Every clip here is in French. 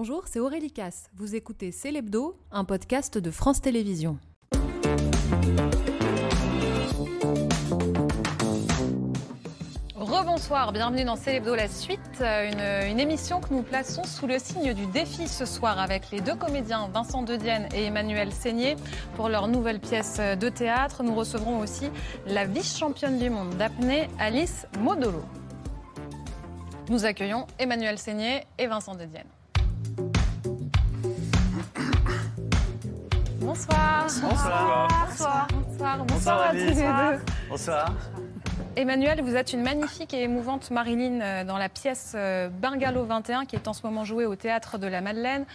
Bonjour, c'est Aurélie Casse. Vous écoutez C'est un podcast de France Télévisions. Rebonsoir, bienvenue dans C'est l'Hebdo, la suite, une, une émission que nous plaçons sous le signe du défi ce soir avec les deux comédiens Vincent Dedienne et Emmanuel Seigné pour leur nouvelle pièce de théâtre. Nous recevrons aussi la vice-championne du monde d'apnée Alice Modolo. Nous accueillons Emmanuel Seigné et Vincent Dedienne. Bonsoir. Bonsoir. Bonsoir. Bonsoir. Bonsoir à tous les deux. Bonsoir. Emmanuel, vous êtes une magnifique et émouvante Marilyn euh, dans la pièce euh, Bungalow 21 qui est en ce moment jouée au théâtre de la Madeleine.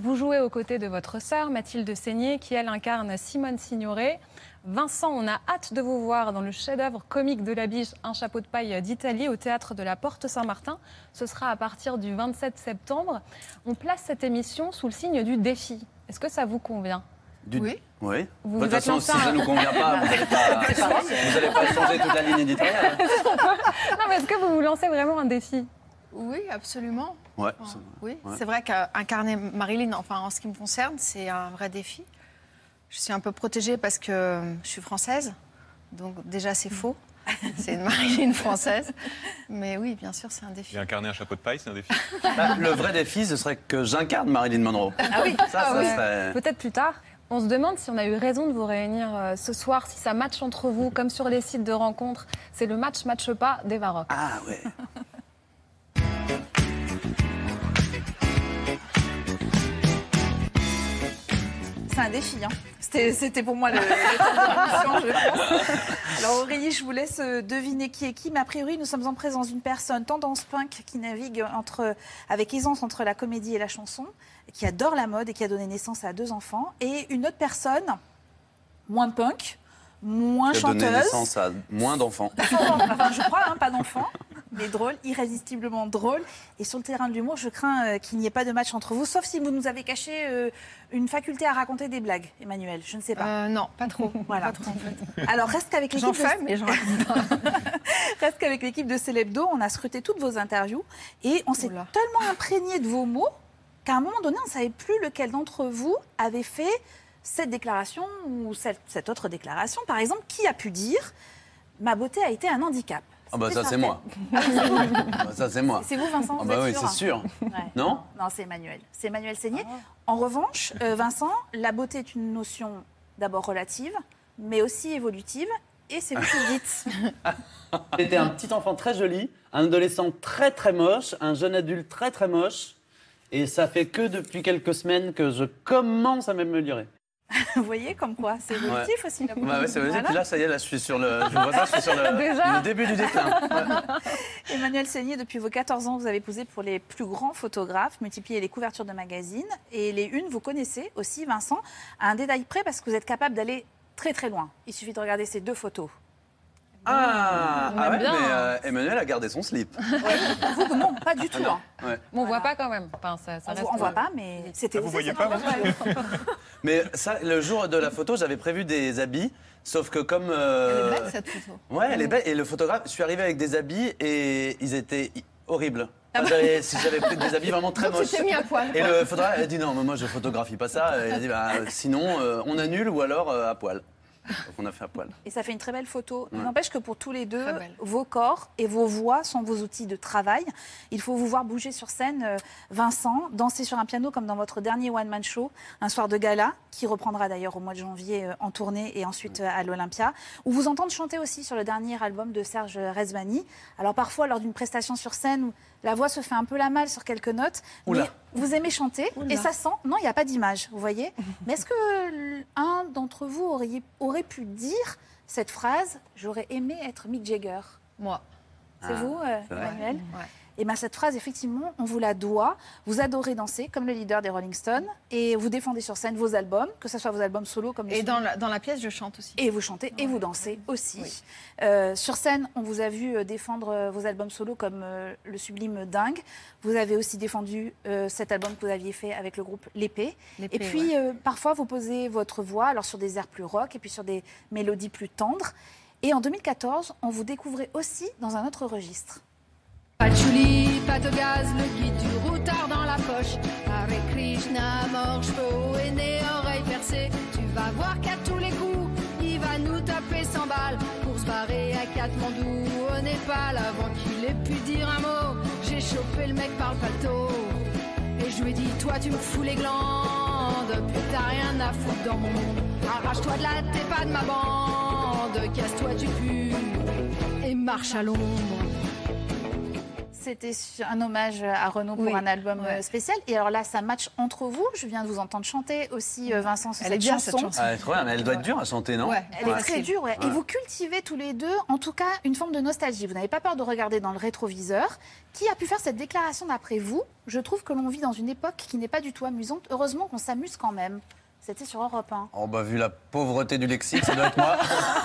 Vous jouez aux côtés de votre sœur Mathilde Seigné qui elle incarne Simone Signoret. Vincent, on a hâte de vous voir dans le chef-d'œuvre comique de la biche Un chapeau de paille d'Italie au théâtre de la Porte Saint-Martin. Ce sera à partir du 27 septembre. On place cette émission sous le signe du défi. Est-ce que ça vous convient? Du- Oui. Oui. Vous de vous toute façon, si ça ne nous convient pas, vous n'allez pas, changer toute la ligne éditoriale. Non, mais est-ce que vous vous lancez vraiment un défi? Oui, absolument. Ouais. Enfin, c'est- oui, Ouais. c'est vrai qu'incarner Marilyn, enfin en ce qui me concerne, c'est un vrai défi. Je suis un peu protégée parce que je suis française, donc déjà c'est faux. C'est une Marilyn française. Mais oui, bien sûr, c'est un défi. Et incarner un chapeau de paille, c'est un défi? Bah, le vrai défi, ce serait que j'incarne Marilyn Monroe. Ah oui, Ça, ça oui. serait. Peut-être plus tard. On se demande si on a eu raison de vous réunir euh, ce soir, si ça match entre vous, comme sur les sites de rencontres. C'est le match match pas d'Eva Rock. Ah ouais. un défi. Hein. C'était, pour moi le, le thème de l'émission, je pense. Alors Aurélie, je vous laisse euh, deviner qui est qui, mais a priori nous sommes en présence d'une personne tendance punk qui navigue entre, avec aisance entre la comédie et la chanson, qui adore la mode et qui a donné naissance à deux enfants, et une autre personne moins punk, moins Qui a donné chanteuse, naissance à moins d'enfants. enfin je crois, hein, pas d'enfants, mais drôle, irrésistiblement drôle. Et sur le terrain de l'humour, je crains euh, qu'il n'y ait pas de match entre vous, sauf si vous nous avez caché euh, une faculté à raconter des blagues, Emmanuel. Je ne sais pas. Euh, non, pas trop. Voilà. Pas trop, en fait. Alors reste qu'avec l'équipe J'en de... mais j'en reste qu'avec l'équipe de Célébdo, on a scruté toutes vos interviews et on s'est tellement imprégné de vos mots qu'à un moment donné, on ne savait plus lequel d'entre vous avait fait cette déclaration ou cette autre déclaration. Par exemple, qui a pu dire ma beauté a été un handicap? Ah bah C'était ça c'est moi. Ah bah, ça c'est moi. C'est vous, Vincent Ah bah oui, c'est sûr. Ouais. Non? Non, c'est Emmanuel. C'est Emmanuel Seigné. En revanche, euh, Vincent, la beauté est une notion d'abord relative, mais aussi évolutive. Et c'est vous qui le dites. J'étais un petit enfant très joli, un adolescent très très moche, un jeune adulte très très moche. Et ça fait que depuis quelques semaines que je commence à m'améliorer. Vous voyez comme quoi C'est évolutif aussi la. Bah ouais, c'est. Voilà. Puis là, ça y est, là, je suis sur le, je vois ça, je suis sur le, Déjà le début du déclin. Ouais. Emmanuel Seigné, depuis vos 14 ans, vous avez posé pour les plus grands photographes, multiplié les couvertures de magazines. Et les unes, vous connaissez aussi, Vincent, à un détail près parce que vous êtes capable d'aller très très loin. Il suffit de regarder ces deux photos. Ah, ah ouais, bien, mais hein. euh, Emmanuel a gardé son slip. Vous, non, pas du tout. hein. Ouais. On voit Voilà. pas quand même. Enfin, ça, ça On reste, ne voit euh, pas, mais c'était Ah, vous vous, voyez pas, vrai. Mais ça, le jour de la photo, j'avais prévu des habits, sauf que comme. euh, Elle est belle cette photo. Ouais, elle est belle. Et le photographe, je suis arrivé avec des habits et ils étaient i- horribles. Ah j'avais- si j'avais pris des habits vraiment très Donc moches. tu t'es mis à poil. Et le photographe a dit non, mais moi je photographie pas ça. Et il a dit bah, sinon euh, on annule ou alors euh, à poil. Donc on a fait à poil. Et ça fait une très belle photo. Ouais. n'empêche que pour tous les deux, vos corps et vos voix sont vos outils de travail. Il faut vous voir bouger sur scène, euh, Vincent, danser sur un piano comme dans votre dernier one-man show, un soir de gala, qui reprendra d'ailleurs au mois de janvier euh, en tournée et ensuite euh, à l'Olympia, ou vous entendre chanter aussi sur le dernier album de Serge Rezvani. Alors parfois, lors d'une prestation sur scène, la voix se fait un peu la malle sur quelques notes, Oula. mais vous aimez chanter Oula. et ça sent. Non, il n'y a pas d'image, vous voyez. Mais est-ce que un d'entre vous aurait, aurait pu dire cette phrase J'aurais aimé être Mick Jagger Moi. C'est Ah, vous, euh. Emmanuel? Ouais. Et bien cette phrase, effectivement, on vous la doit. Vous adorez danser, comme le leader des Rolling Stones, et vous défendez sur scène vos albums, que ce soit vos albums solo comme les Et dans la, dans la pièce, je chante aussi. et vous chantez et vous dansez aussi. Oui. Euh, sur scène, on vous a vu euh, défendre euh, vos albums solo comme euh, le sublime Dingue. Vous avez aussi défendu euh, cet album que vous aviez fait avec le groupe L'Épée. Et puis, ouais. parfois, vous posez votre voix alors sur des airs plus rock et puis sur des mélodies plus tendres. Et en 2014, on vous découvrait aussi dans un autre registre. Patchouli, pas de gaz, le guide du routard dans la poche. Hare Krishna, mort, cheveux et né, oreille percée. Tu vas voir qu'à tous les coups, il va nous taper 100 balles pour se barrer à Katmandou, au Népal, avant qu'il ait pu dire un mot. J'ai chopé le mec par le paletot. Et je lui ai dit, toi tu me fous les glandes, puis t'as rien à foutre dans mon monde. Arrache-toi de là, t'es pas de ma bande, casse-toi du pu et marche à l'ombre. C'était un hommage à Renaud pour Oui, un album ouais. euh, spécial. Et alors là, ça match entre vous. Je viens de vous entendre chanter aussi, euh, Vincent, sur Elle cette est bien, chanson. cette chanson. Ah, mais elle doit être dure à chanter, non? Ouais. Elle est très dure, ouais. Ouais. Et vous cultivez tous les deux, en tout cas, une forme de nostalgie. Vous n'avez pas peur de regarder dans le rétroviseur. Qui a pu faire cette déclaration d'après vous? Je trouve que l'on vit dans une époque qui n'est pas du tout amusante. Heureusement qu'on s'amuse quand même. C'était sur Europe 1. Oh bah vu la pauvreté du lexique, ça doit être moi.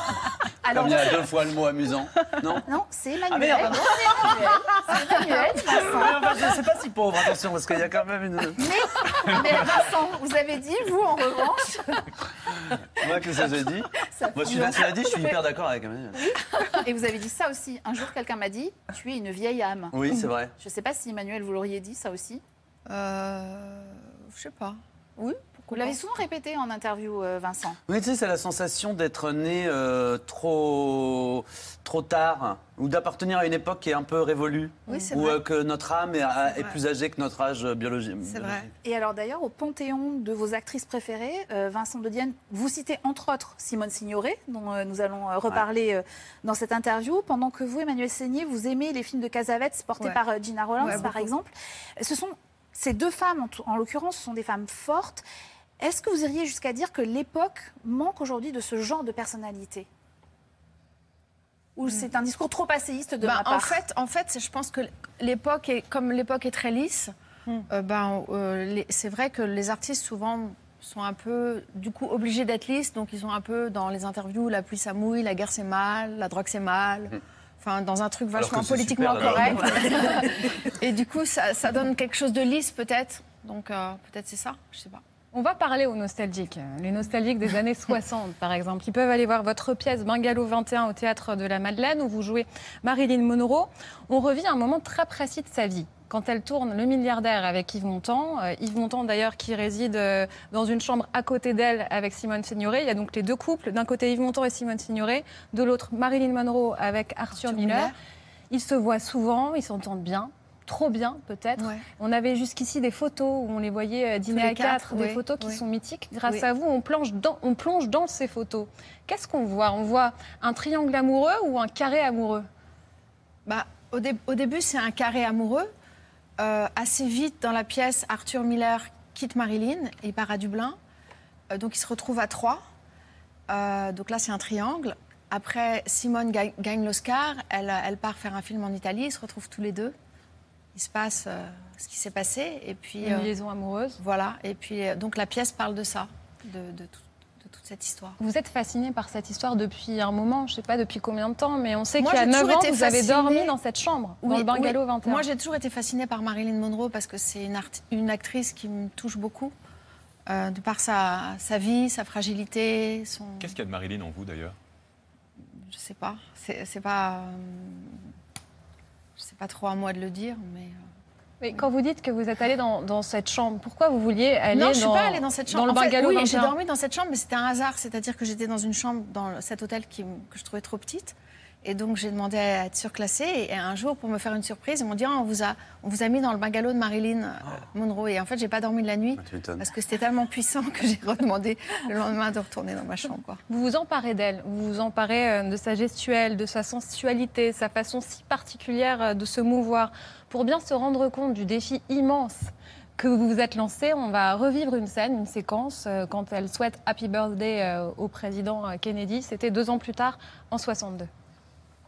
Alors, Comme il y a deux fois le mot amusant. Non? Non, c'est Emmanuel. Ah merde, c'est Emmanuel. C'est Emmanuel, Vincent. Mais enfin, je sais pas si pauvre, attention, parce qu'il y a quand même une. Mais, mais Vincent, vous avez dit, vous, en revanche, Moi, qu'est-ce que j'ai dit ça Moi, je suis, cela dit, je suis hyper d'accord avec Emmanuel. Et vous avez dit ça aussi. Un jour, quelqu'un m'a dit, tu es une vieille âme. Oui, c'est vrai. Je ne sais pas si Emmanuel, vous l'auriez dit ça aussi. Euh, je sais pas. Oui, Vous l'avez souvent répété en interview, euh, Vincent. Oui, tu sais, c'est la sensation d'être né euh, trop, trop tard, ou d'appartenir à une époque qui est un peu révolue, Oui, c'est ou vrai. euh, que notre âme est, plus âgée que notre âge biologique. C'est vrai. Et alors d'ailleurs, au panthéon de vos actrices préférées, euh, Vincent de Dienne, vous citez entre autres Simone Signoret, dont euh, nous allons euh, reparler euh, dans cette interview, pendant que vous, Emmanuel Seigné, vous aimez les films de Casavetes portés Ouais. par euh, Gina Rollins, Ouais, par exemple. Ce sont ces deux femmes, en, l'occurrence, ce sont des femmes fortes. Est-ce que vous iriez jusqu'à dire que l'époque manque aujourd'hui de ce genre de personnalité? Ou c'est un discours trop passéiste de Ben, ma part? en fait, en fait, je pense que l'époque est comme l'époque est très lisse. Hmm. euh, ben, euh, c'est vrai que les artistes souvent sont un peu, du coup, obligés d'être lisses. Donc, ils sont un peu dans les interviews, la pluie ça mouille, la guerre c'est mal, la drogue c'est mal. Enfin, dans un truc vachement politiquement super, correct. Et du coup, ça, ça donne quelque chose de lisse peut-être. Donc, euh, peut-être c'est ça. Je sais pas. On va parler aux nostalgiques. Les nostalgiques des années 60, par exemple. Ils peuvent aller voir votre pièce Bungalow 21 au théâtre de la Madeleine où vous jouez Marilyn Monroe. On revit un moment très précis de sa vie. Quand elle tourne Le milliardaire avec Yves Montand, Euh, Yves Montand d'ailleurs qui réside euh, dans une chambre à côté d'elle avec Simone Signoret. Il y a donc les deux couples, d'un côté Yves Montand et Simone Signoret, de l'autre Marilyn Monroe avec Arthur, Arthur Miller. Miller. Ils se voient souvent, ils s'entendent bien, trop bien peut-être. Ouais. On avait jusqu'ici des photos où on les voyait euh, dîner les à quatre, quatre, des oui, photos qui oui. sont mythiques. Grâce Oui. à vous, on plonge, dans, on plonge dans ces photos. Qu'est-ce qu'on voit? On voit un triangle amoureux ou un carré amoureux? Bah, au, dé- au début, c'est un carré amoureux. Euh, assez vite, dans la pièce, Arthur Miller quitte Marilyn et il part à Dublin. Euh, donc, ils se retrouvent à trois. Euh, donc là, c'est un triangle. Après, Simone gagne, gagne l'Oscar. Elle, elle part faire un film en Italie. Ils se retrouvent tous les deux. Il se passe euh, ce qui s'est passé. Et puis, Une euh, liaison amoureuse voilà. Et puis, euh, donc, la pièce parle de ça, de, de tout- de toute cette histoire. Vous êtes fasciné par cette histoire depuis un moment, je ne sais pas depuis combien de temps, mais on sait qu'il y a j'ai 9 toujours ans, vous avez dormi dans cette chambre, dans le bungalow oui. 21. Moi, j'ai toujours été fascinée par Marilyn Monroe parce que c'est une, art- une actrice qui me touche beaucoup, euh, de par sa, sa vie, sa fragilité, son. Qu'est-ce qu'il y a de Marilyn en vous d'ailleurs? Je sais pas. C'est c'est pas. euh, c'est pas trop à moi de le dire, mais. euh, Mais quand vous dites que vous êtes allé dans, dans cette chambre, pourquoi vous vouliez aller non, dans, je suis pas allée dans cette chambre. dans le fait, oui, 21 j'ai dormi dans cette chambre, mais c'était un hasard. C'est-à-dire que j'étais dans une chambre dans cet hôtel qui, que je trouvais trop petite. Et donc, j'ai demandé à être surclassée. Et un jour, pour me faire une surprise, ils m'ont dit Ah, on, vous a, on vous a mis dans le bungalow de Marilyn euh, Monroe. Et en fait, j'ai pas dormi de la nuit. Ah, tu m'étonnes. Parce que c'était tellement puissant que j'ai redemandé le lendemain de retourner dans ma chambre. Quoi. Vous vous emparez d'elle, vous vous emparez euh, de sa gestuelle, de sa sensualité, sa façon si particulière euh, de se mouvoir. Pour bien se rendre compte du défi immense que vous vous êtes lancé, on va revivre une scène, une séquence, euh, quand elle souhaite Happy Birthday euh, au président Kennedy. C'était deux ans plus tard, en 62.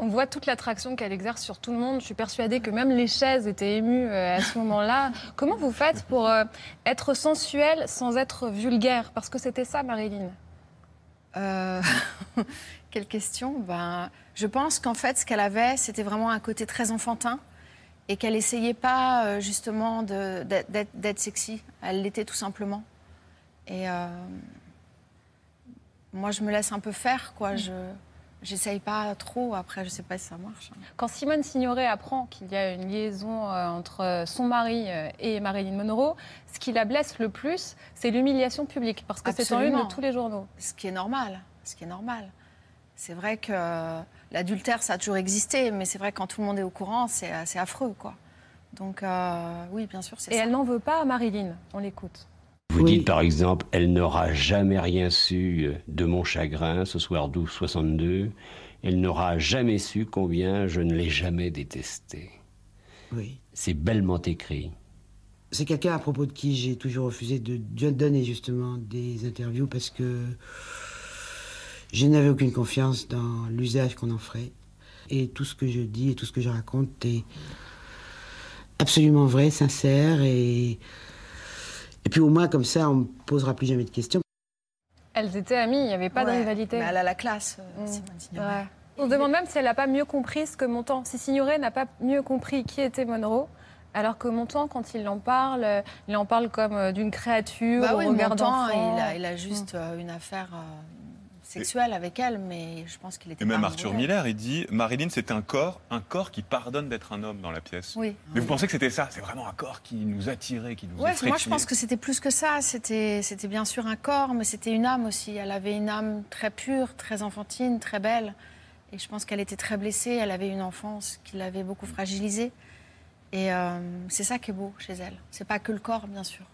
On voit toute l'attraction qu'elle exerce sur tout le monde. Je suis persuadée que même les chaises étaient émues euh, à ce moment-là. Comment vous faites pour euh, être sensuelle sans être vulgaire? Parce que c'était ça, Marilyn. Euh, Quelle question? Ben, Je pense qu'en fait, ce qu'elle avait, c'était vraiment un côté très enfantin et qu'elle essayait pas justement d'être sexy. Elle l'était tout simplement. Et euh, moi, je me laisse un peu faire, quoi. Je j'essaye pas trop. Après, je sais pas si ça marche. hein. Quand Simone Signoret apprend qu'il y a une liaison euh, entre son mari euh, et Marilyn Monroe, ce qui la blesse le plus, c'est l'humiliation publique, parce que c'est en une de tous les journaux. Ce qui est normal. Ce qui est normal. C'est vrai que euh, l'adultère, ça a toujours existé, mais c'est vrai que quand tout le monde est au courant, c'est affreux, quoi. Donc, euh, oui, bien sûr, c'est Et ça. elle n'en veut pas à Marilyn. On l'écoute. Vous Oui. dites par exemple, elle n'aura jamais rien su euh, de mon chagrin ce soir 12-62. Elle n'aura jamais su combien je ne l'ai jamais détesté. Oui. C'est bellement écrit. C'est quelqu'un à propos de qui j'ai toujours refusé de de donner justement des interviews parce que je n'avais aucune confiance dans l'usage qu'on en ferait. Et tout ce que je dis et tout ce que je raconte est absolument vrai, sincère et et puis au moins comme ça on me posera plus jamais de questions. Elles étaient amies, il n'y avait pas de rivalité. Mais elle a la classe, euh, Mm. Simone Signoret. Ouais. On se demande même si elle n'a pas mieux compris ce que Montand. Si Signoret n'a pas mieux compris qui était Monroe, alors que Montand, quand il en parle, euh, il en parle comme euh, d'une créature, Bah au oui, regard Montand, d'enfant. il a, il a juste euh, une affaire sexuelle avec elle, mais je pense qu'il était Et même pas Arthur. Miller, il dit Marilyn, c'est un corps, un corps qui pardonne d'être un homme dans la pièce. Oui. Mais vous pensez que c'était ça? C'est vraiment un corps qui nous attirait, qui nous Ouais, moi je pense que c'était plus que ça. C'était, c'était bien sûr un corps, mais c'était une âme aussi. Elle avait une âme très pure, très enfantine, très belle. Et je pense qu'elle était très blessée. Elle avait une enfance qui l'avait beaucoup fragilisée. Et euh, c'est ça qui est beau chez elle. C'est pas que le corps, bien sûr.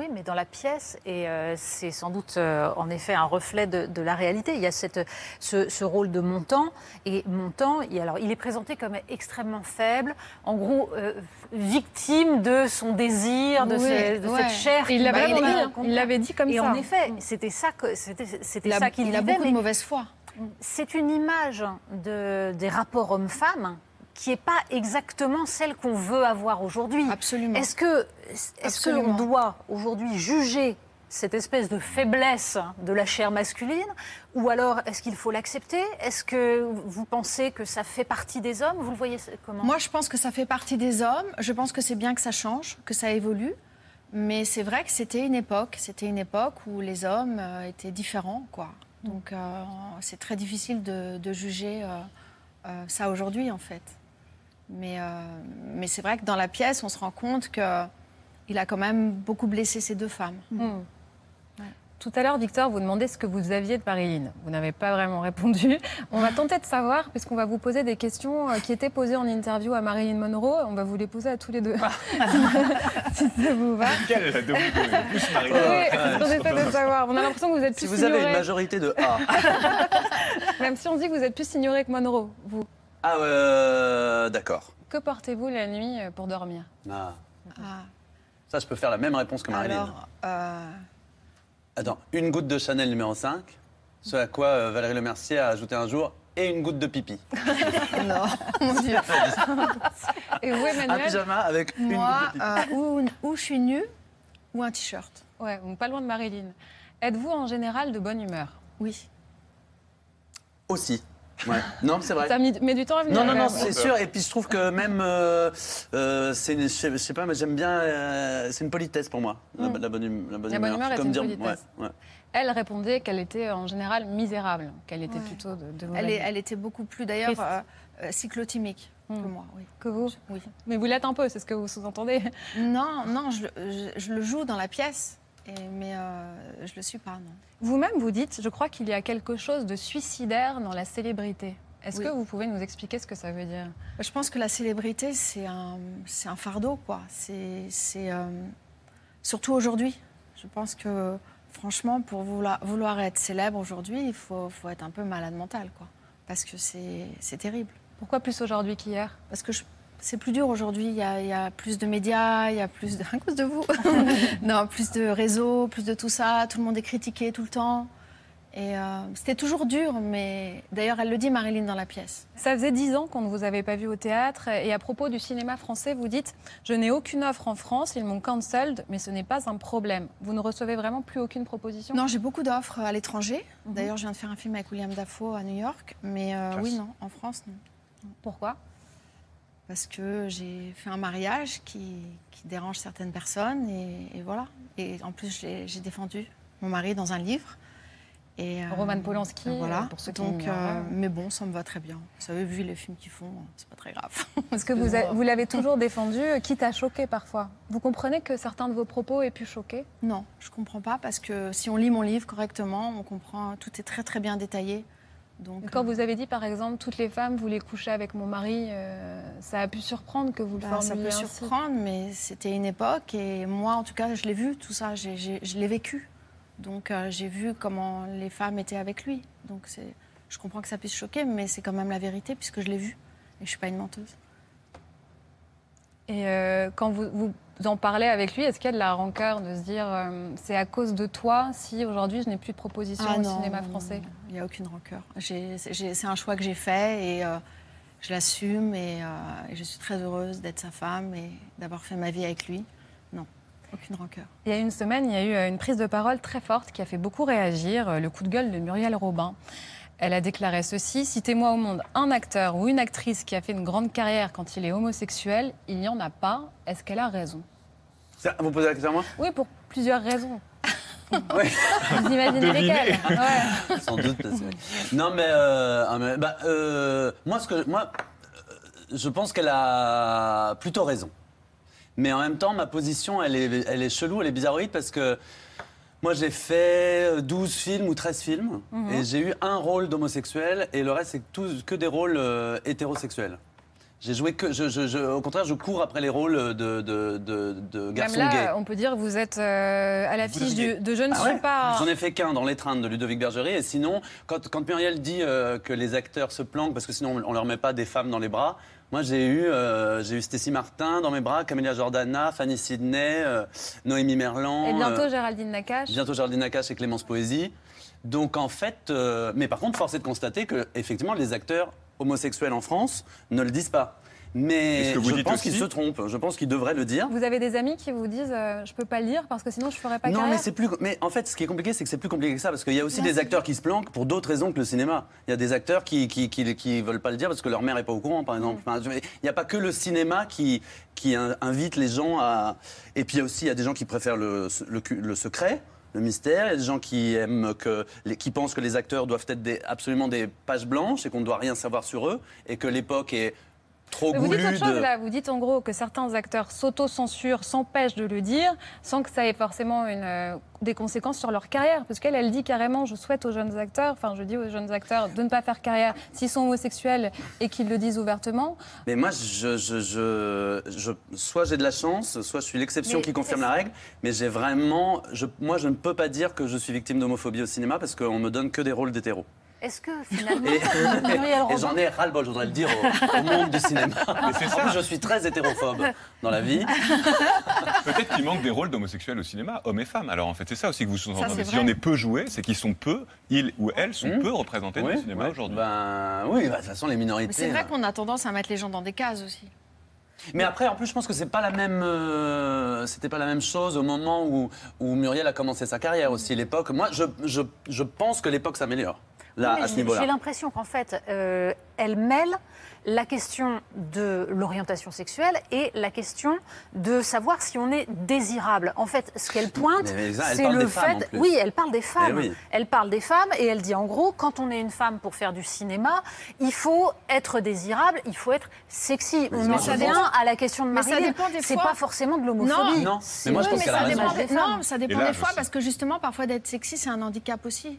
Oui, mais dans la pièce, et euh, c'est sans doute euh, en effet un reflet de, de la réalité. Il y a cette, ce, ce rôle de montant, et montant, il, alors, il est présenté comme extrêmement faible, en gros euh, victime de son désir, de, Oui, ce- de ouais. cette chair. Et il l'avait aimer dit, hein. contact. il l'avait dit comme Et ça. en effet, c'était ça que c'était ça qu'il il a beaucoup mais de mauvaise foi. c'est une image de, des rapports hommes-femmes qui n'est pas exactement celle qu'on veut avoir aujourd'hui. Absolument. Est-ce que est-ce Absolument. qu'on doit aujourd'hui juger cette espèce de faiblesse de la chair masculine ou alors est-ce qu'il faut l'accepter? Est-ce que vous pensez que ça fait partie des hommes? Vous le voyez comment? Moi, je pense que ça fait partie des hommes. Je pense que c'est bien que ça change, que ça évolue. Mais c'est vrai que c'était une époque. C'était une époque où les hommes euh, étaient différents, quoi. Donc, euh, c'est très difficile de, de juger euh, euh, ça aujourd'hui, en fait. Mais, euh, mais c'est vrai que dans la pièce, on se rend compte que il a quand même beaucoup blessé ces deux femmes. Hmm. Tout à l'heure, Victor, vous demandez ce que vous aviez de Marilyn. Vous n'avez pas vraiment répondu. On va tenter de savoir, puisqu'on va vous poser des questions euh, qui étaient posées en interview à Marilyn Monroe. On va vous les poser à tous les deux. si ça vous va. Quelle de vous plus Marilyn Oui, qu'on essaie de savoir. On a l'impression que vous êtes Si plus vous avez une majorité de A. Même si on dit que vous êtes plus ignoré que Monroe, vous. Ah, euh, d'accord. Que portez-vous la nuit euh, pour dormir? Ah, Ah, ça, je peux faire la même réponse que Marilyn. alors, euh, Attends, une goutte de Chanel numéro 5, ce à quoi euh, Valérie Le Mercier a ajouté un jour, et une goutte de pipi. non, mon Dieu. Et vous, Un Emmanuel pyjama avec une Moi, goutte de pipi. euh, ou, ou je suis nue, ou un t-shirt. Ouais, donc pas loin de Marilyn. Êtes-vous en général de bonne humeur? Oui. Aussi. Ouais. Non, c'est vrai. Ça met met du temps à venir. Non, non, non, c'est sûr. Et puis je trouve que même, euh, euh, c'est, une- je sais- pas, mais j'aime bien, euh, c'est une politesse pour moi, la, Mm. la bonne, hum- la bonne humeur. humeur est comme une dire, politesse. ouais, ouais. Elle répondait qu'elle était en général misérable, qu'elle était Ouais. plutôt de, de Elle, est- vie. elle était beaucoup plus, d'ailleurs, euh, euh, cyclotimique que Mm. moi. Oui. que vous. oui. Mais vous l'êtes un peu, c'est ce que vous sous-entendez. Non, non, je, le- je- je le joue dans la pièce, et, mais euh, je le suis pas, non. Vous-même, vous dites, je crois qu'il y a quelque chose de suicidaire dans la célébrité. Est-ce Oui. que vous pouvez nous expliquer ce que ça veut dire? Je pense que la célébrité, c'est un, c'est un fardeau, quoi. C'est, c'est, euh, surtout aujourd'hui. Je pense que, franchement, pour vouloir, vouloir être célèbre aujourd'hui, il faut, faut être un peu malade mental, quoi. Parce que c'est, c'est terrible. Pourquoi plus aujourd'hui qu'hier? Parce que je- c'est plus dur aujourd'hui. Il y, a, il y a plus de médias, il y a plus de. À cause de vous Non, plus de réseaux, plus de tout ça. Tout le monde est critiqué tout le temps. Et euh, c'était toujours dur, mais d'ailleurs, elle le dit, Marilyn, dans la pièce. Ça faisait dix ans qu'on ne vous avait pas vu au théâtre. Et à propos du cinéma français, vous dites Je n'ai aucune offre en France, ils m'ont cancelled, mais ce n'est pas un problème. Vous ne recevez vraiment plus aucune proposition? Non, j'ai beaucoup d'offres à l'étranger. D'ailleurs, je viens de faire un film avec William Dafoe à New York. Mais euh, oui, non, en France, non. Pourquoi? Parce que j'ai fait un mariage qui, qui dérange certaines personnes. Et, et voilà. Et en plus, j'ai défendu mon mari dans un livre. Et, euh, Roman Polanski, Voilà. pour ceux Donc, euh, mais bon, ça me va très bien. Vous savez, vu les films qu'ils font, c'est pas très grave. Parce que vous, a- vous l'avez toujours défendu, euh, quitte à choquer parfois. Vous comprenez que certains de vos propos aient pu choquer? Non, je comprends pas parce que si on lit mon livre correctement, on comprend, tout est très très bien détaillé. Donc, Quand euh, vous avez dit, par exemple, toutes les femmes voulaient coucher avec mon mari, euh, ça a pu surprendre que vous le bah, ça peut ainsi. surprendre, mais c'était une époque et moi, en tout cas, je l'ai vu tout ça, je l'ai vécu. Donc euh, j'ai vu comment les femmes étaient avec lui. Donc je comprends que ça puisse choquer, mais c'est quand même la vérité puisque je l'ai vu et je suis pas une menteuse. Et euh, quand vous, vous en parlez avec lui, est-ce qu'il y a de la rancœur de se dire euh, c'est à cause de toi si aujourd'hui je n'ai plus de proposition Ah au non, cinéma français? Il n'y a aucune rancœur. C'est un choix que j'ai fait et euh, je l'assume et, et je suis très heureuse d'être sa femme et d'avoir fait ma vie avec lui. Non, aucune rancœur. Il y a une semaine, il y a eu une prise de parole très forte qui a fait beaucoup réagir, le coup de gueule de Muriel Robin. Elle a déclaré ceci Citez-moi au monde un acteur ou une actrice qui a fait une grande carrière quand il est homosexuel. Il n'y en a pas. Est-ce qu'elle a raison? Ça, Vous posez la question à moi? Oui, pour plusieurs raisons. Vous imaginez lesquelles? Ouais. Sans doute. parce que- Non, mais, euh, ah, mais, bah, euh, moi, ce que, moi, euh, je pense qu'elle a plutôt raison. Mais en même temps, ma position, elle est, elle est chelou, elle est bizarroïde parce que moi, j'ai fait 12 films ou 13 films et j'ai eu un rôle d'homosexuel et le reste, c'est que des rôles euh, hétérosexuels. J'ai joué que. Je, je- je- au contraire, je cours après les rôles de, de, de, de Même garçons là, gays. on peut dire que vous êtes euh, à l'affiche de Je ne Ah suis ouais pas. J'en ai fait qu'un dans l'étreinte de Ludovic Bergerie. Et sinon, quand, quand Muriel dit euh, que les acteurs se planquent parce que sinon on leur met pas des femmes dans les bras, moi j'ai eu, euh, j'ai eu Stécie Martin dans mes bras, Camélia Jordana, Fanny Sidney, euh, Noémie Merlan. Et bientôt, euh, Géraldine Nakache. bientôt Géraldine Nakache et Clémence Poésie. Donc en fait, mais par contre, force est de constater que effectivement les acteurs homosexuels en France ne le disent pas. Mais ce que vous je pense qu'ils se trompent. Je pense qu'ils devraient le dire. Vous avez des amis qui vous disent euh, Je peux pas le lire parce que sinon je ferai pas Non, carrière mais c'est plus. Mais en fait, ce qui est compliqué, c'est que c'est plus compliqué que ça, parce qu'il y a aussi des acteurs qui se planquent pour d'autres raisons que le cinéma. Il y a des acteurs qui qui, qui, qui veulent pas le dire parce que leur mère est pas au courant, par exemple. Enfin, je- il n'y a pas que le cinéma qui qui in- invite les gens à. Et puis il y a aussi il y a des gens qui préfèrent le, le, secret. Le mystère, il y a des gens qui aiment que, les- qui pensent que les acteurs doivent être des, absolument des pages blanches et qu'on ne doit rien savoir sur eux et que l'époque est trop vous dites autre chose de- là, vous dites en gros que certains acteurs s'auto-censurent, s'empêchent de le dire, sans que ça ait forcément une, euh, des conséquences sur leur carrière. Parce qu'elle, elle dit carrément, je souhaite aux jeunes acteurs, enfin je dis aux jeunes acteurs de ne pas faire carrière s'ils sont homosexuels et qu'ils le disent ouvertement. Mais moi, je, je, je, je- soit j'ai de la chance, soit je suis l'exception qui confirme la règle. Mais j'ai vraiment, je, moi, je ne peux pas dire que je suis victime d'homophobie au cinéma parce qu'on me donne que des rôles d'hétéro. Est-ce que finalement, Et, j'en ai ras-le-bol, je voudrais le dire au, au monde du cinéma. Je suis très hétérophobe dans la vie. Peut-être qu'il manque des rôles d'homosexuels au cinéma, hommes et femmes. Alors en fait, c'est ça aussi que vous sous-entendez. Si j'en ai peu joué, c'est qu'ils sont peu, ils ou elles sont Hmm. peu représentés dans le cinéma oui. aujourd'hui. Ben, oui, bah, de toute façon, les minorités. Mais c'est vrai euh, qu'on a tendance à mettre les gens dans des cases aussi. Mais après, en plus, je pense que c'est pas la même, euh, c'était pas la même chose au moment où, où Muriel a commencé sa carrière aussi. L'époque, moi, je, je, je pense que l'époque s'améliore là Mais à ce j'ai- niveau-là. J'ai l'impression qu'en fait, euh, elle mêle la question de l'orientation sexuelle et la question de savoir si on est désirable. En fait, ce qu'elle pointe, Mais c'est le femmes, fait. Oui, elle parle des femmes. Eh oui. Elle parle des femmes et elle dit en gros, quand on est une femme pour faire du cinéma, il faut être désirable, il faut être sexy. On moi, en revient pense- à la question de Mais ça Marilyn. dépend des C'est pas forcément de l'homophobie. Non, C'est mais moi, je Oui, pense mais ça dépend, des, des femmes. non, ça dépend des fois parce que justement, parfois d'être sexy, c'est un handicap aussi.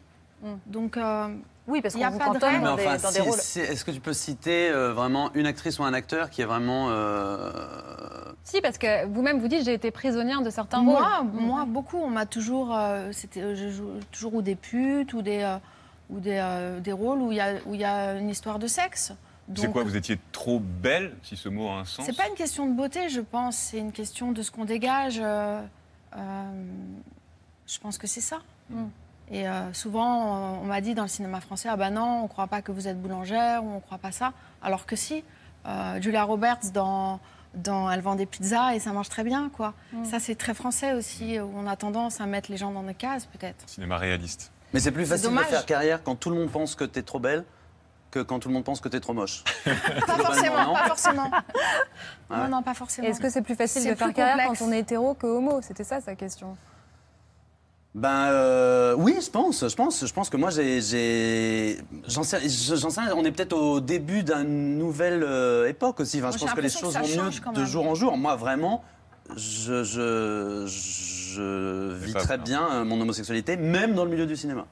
Donc, euh, Oui, parce Il y a qu'on vous pas de règle. dans, Mais des, enfin, si- rôles. si- est-ce que tu peux citer euh, vraiment une actrice ou un acteur qui est vraiment. euh, Si, parce que vous-même vous dites j'ai été prisonnière de certains moi, rôles. moi, beaucoup, on m'a toujours, euh, c'était, je joue toujours ou des putes ou des, euh, ou des, euh, des rôles où il y a, où il y a une histoire de sexe. C'est quoi Vous étiez trop belle, si ce mot a un sens C'est pas une question de beauté, je pense. C'est une question de ce qu'on dégage. euh, euh, je pense que c'est ça. Mm. Et euh, souvent, on m'a dit dans le cinéma français, ah ben non, on ne croit pas que vous êtes boulangère ou on ne croit pas ça. Alors que si, euh, Julia Roberts dans, dans Elle vend des pizzas et ça marche très bien, quoi. Ça, c'est très français aussi, où on a tendance à mettre les gens dans des cases, peut-être. Cinéma réaliste. Mais c'est plus facile dommage. de faire carrière quand tout le monde pense que t'es trop belle que quand tout le monde pense que t'es trop moche. Pas forcément, non pas forcément. Ouais. Non, non, pas forcément. Est-ce que c'est plus facile de faire carrière complexe. quand on est hétéro que homo? C'était ça sa question. Ben euh, oui, je pense, je pense, je pense que moi j'ai, j'en sais, sais rien, on est peut-être au début d'une nouvelle euh, époque aussi. Enfin, Moi, je pense que les que choses vont mieux de jour en jour. Moi vraiment, je, je, je vis très bien. bien euh, mon homosexualité, même dans le milieu du cinéma.